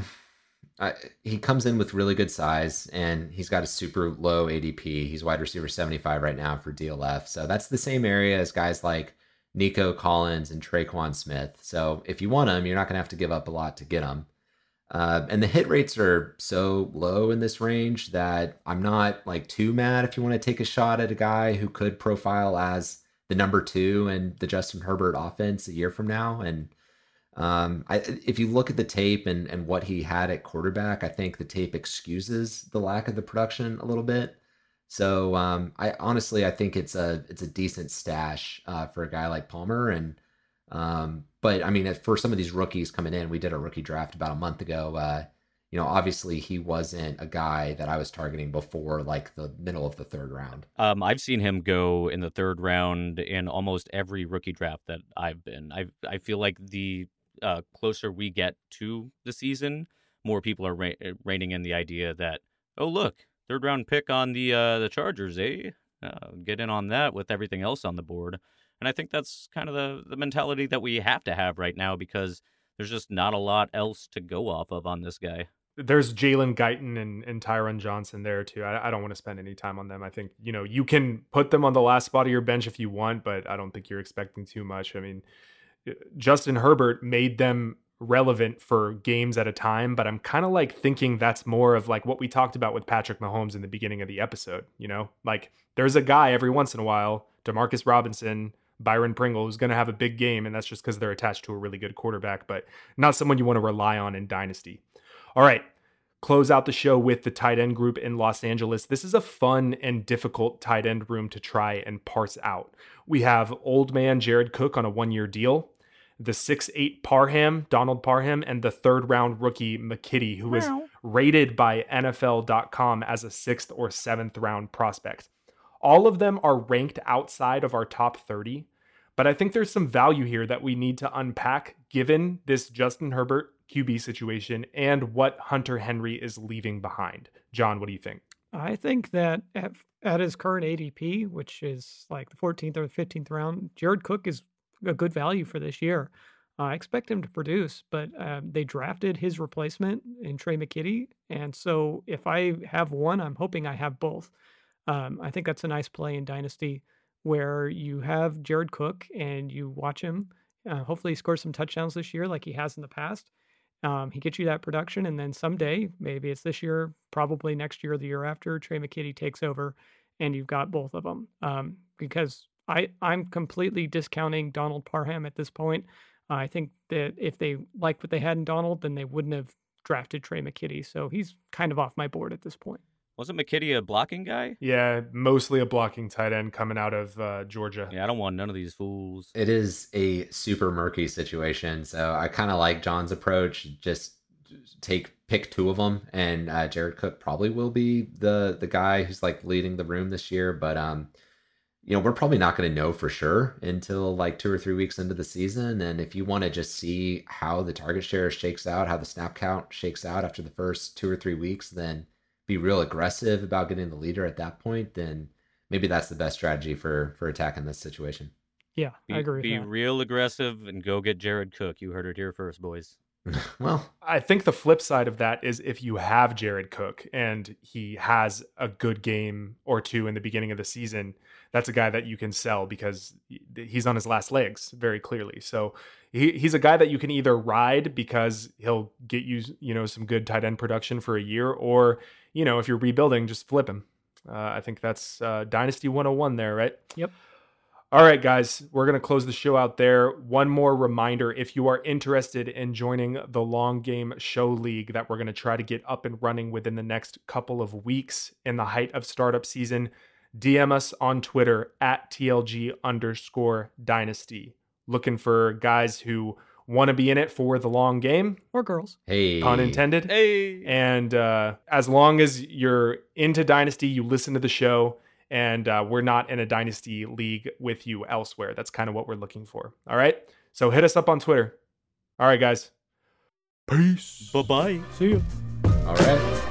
uh, he comes in with really good size and he's got a super low ADP. He's wide receiver 75 right now for DLF. So that's the same area as guys like Nico Collins and Tre'Quan Smith. So if you want him, you're not going to have to give up a lot to get him. Uh, and the hit rates are so low in this range that I'm not like too mad if you want to take a shot at a guy who could profile as the number two in the Justin Herbert offense a year from now. And um, I, if you look at the tape and, and what he had at quarterback, I think the tape excuses the lack of the production a little bit. So um, I honestly I think it's a it's a decent stash uh, for a guy like Palmer and um, but I mean, for some of these rookies coming in, we did a rookie draft about a month ago. Uh, you know, obviously he wasn't a guy that I was targeting before like the middle of the third round. Um, I've seen him go in the third round in almost every rookie draft that I've been. I I feel like the uh, closer we get to the season, more people are ra- reining in the idea that oh look, third round pick on the uh, the Chargers, eh? Uh, get in on that with everything else on the board. And I think that's kind of the, the mentality that we have to have right now because there's just not a lot else to go off of on this guy. There's Jalen Guyton and, and Tyron Johnson there too. I, I don't want to spend any time on them. I think, you know, you can put them on the last spot of your bench if you want, but I don't think you're expecting too much. I mean, uh, Justin Herbert made them relevant for games at a time, but I'm kind of like thinking that's more of like what we talked about with Patrick Mahomes in the beginning of the episode, you know? Like there's a guy every once in a while, Demarcus Robinson, Byron Pringle, who's going to have a big game, and that's just because they're attached to a really good quarterback, but not someone you want to rely on in Dynasty. All right, close out the show with the tight end group in Los Angeles. This is a fun and difficult tight end room to try and parse out. We have old man Jared Cook on a one year deal, the six eight Parham, Donald Parham, and the third round rookie McKitty, who is rated by NFL.com as a sixth or seventh round prospect. All of them are ranked outside of our top 30, but I think there's some value here that we need to unpack given this Justin Herbert QB situation and what Hunter Henry is leaving behind. Jon, what do you think? I think that at, at his current ADP, which is like the 14th or 15th round, Jared Cook is a good value for this year. I expect him to produce, but uh, they drafted his replacement in Tre' McKitty. And so if I have one, I'm hoping I have both. Um, I think that's a nice play in Dynasty where you have Jared Cook and you watch him. Uh, hopefully, he scores some touchdowns this year like he has in the past. Um, he gets you that production, and then someday, maybe it's this year, probably next year or the year after, Tre' McKitty takes over, and you've got both of them. Um, because I I'm completely discounting Donald Parham at this point. Uh, I think that if they liked what they had in Donald, then they wouldn't have drafted Tre' McKitty. So he's kind of off my board at this point. Wasn't McKitty a blocking guy? Yeah, mostly a blocking tight end coming out of uh, Georgia. Yeah, I don't want none of these fools. It is a super murky situation, so I kind of like Jon's approach. Just take pick two of them, and uh, Jared Cook probably will be the the guy who's like leading the room this year. But um, you know, we're probably not going to know for sure until like two or three weeks into the season. And if you want to just see how the target share shakes out, how the snap count shakes out after the first two or three weeks, then be real aggressive about getting the leader at that point, then maybe that's the best strategy for for attacking this situation. Yeah, Be, I agree. Be that. real aggressive and go get Jared Cook. You heard it here first, boys. well, I think the flip side of that is if you have Jared Cook and he has a good game or two in the beginning of the season, that's a guy that you can sell because he's on his last legs very clearly. So he, he's a guy that you can either ride because he'll get you, you know, some good tight end production for a year, or you know, if you're rebuilding, just flip him. Uh, I think that's uh, Dynasty 101 there, right? Yep. All right, guys, we're going to close the show out there. One more reminder if you are interested in joining the Long Game Show League that we're going to try to get up and running within the next couple of weeks in the height of startup season, DM us on Twitter at TLG underscore dynasty. Looking for guys who want to be in it for the long game, Or girls. hey, pun intended. Hey, And uh, as long as you're into Dynasty, you listen to the show, and uh, we're not in a Dynasty league with you elsewhere. That's kind of what we're looking for. All right. So hit us up on Twitter. All right, guys. Peace. bye bye. See you. all right.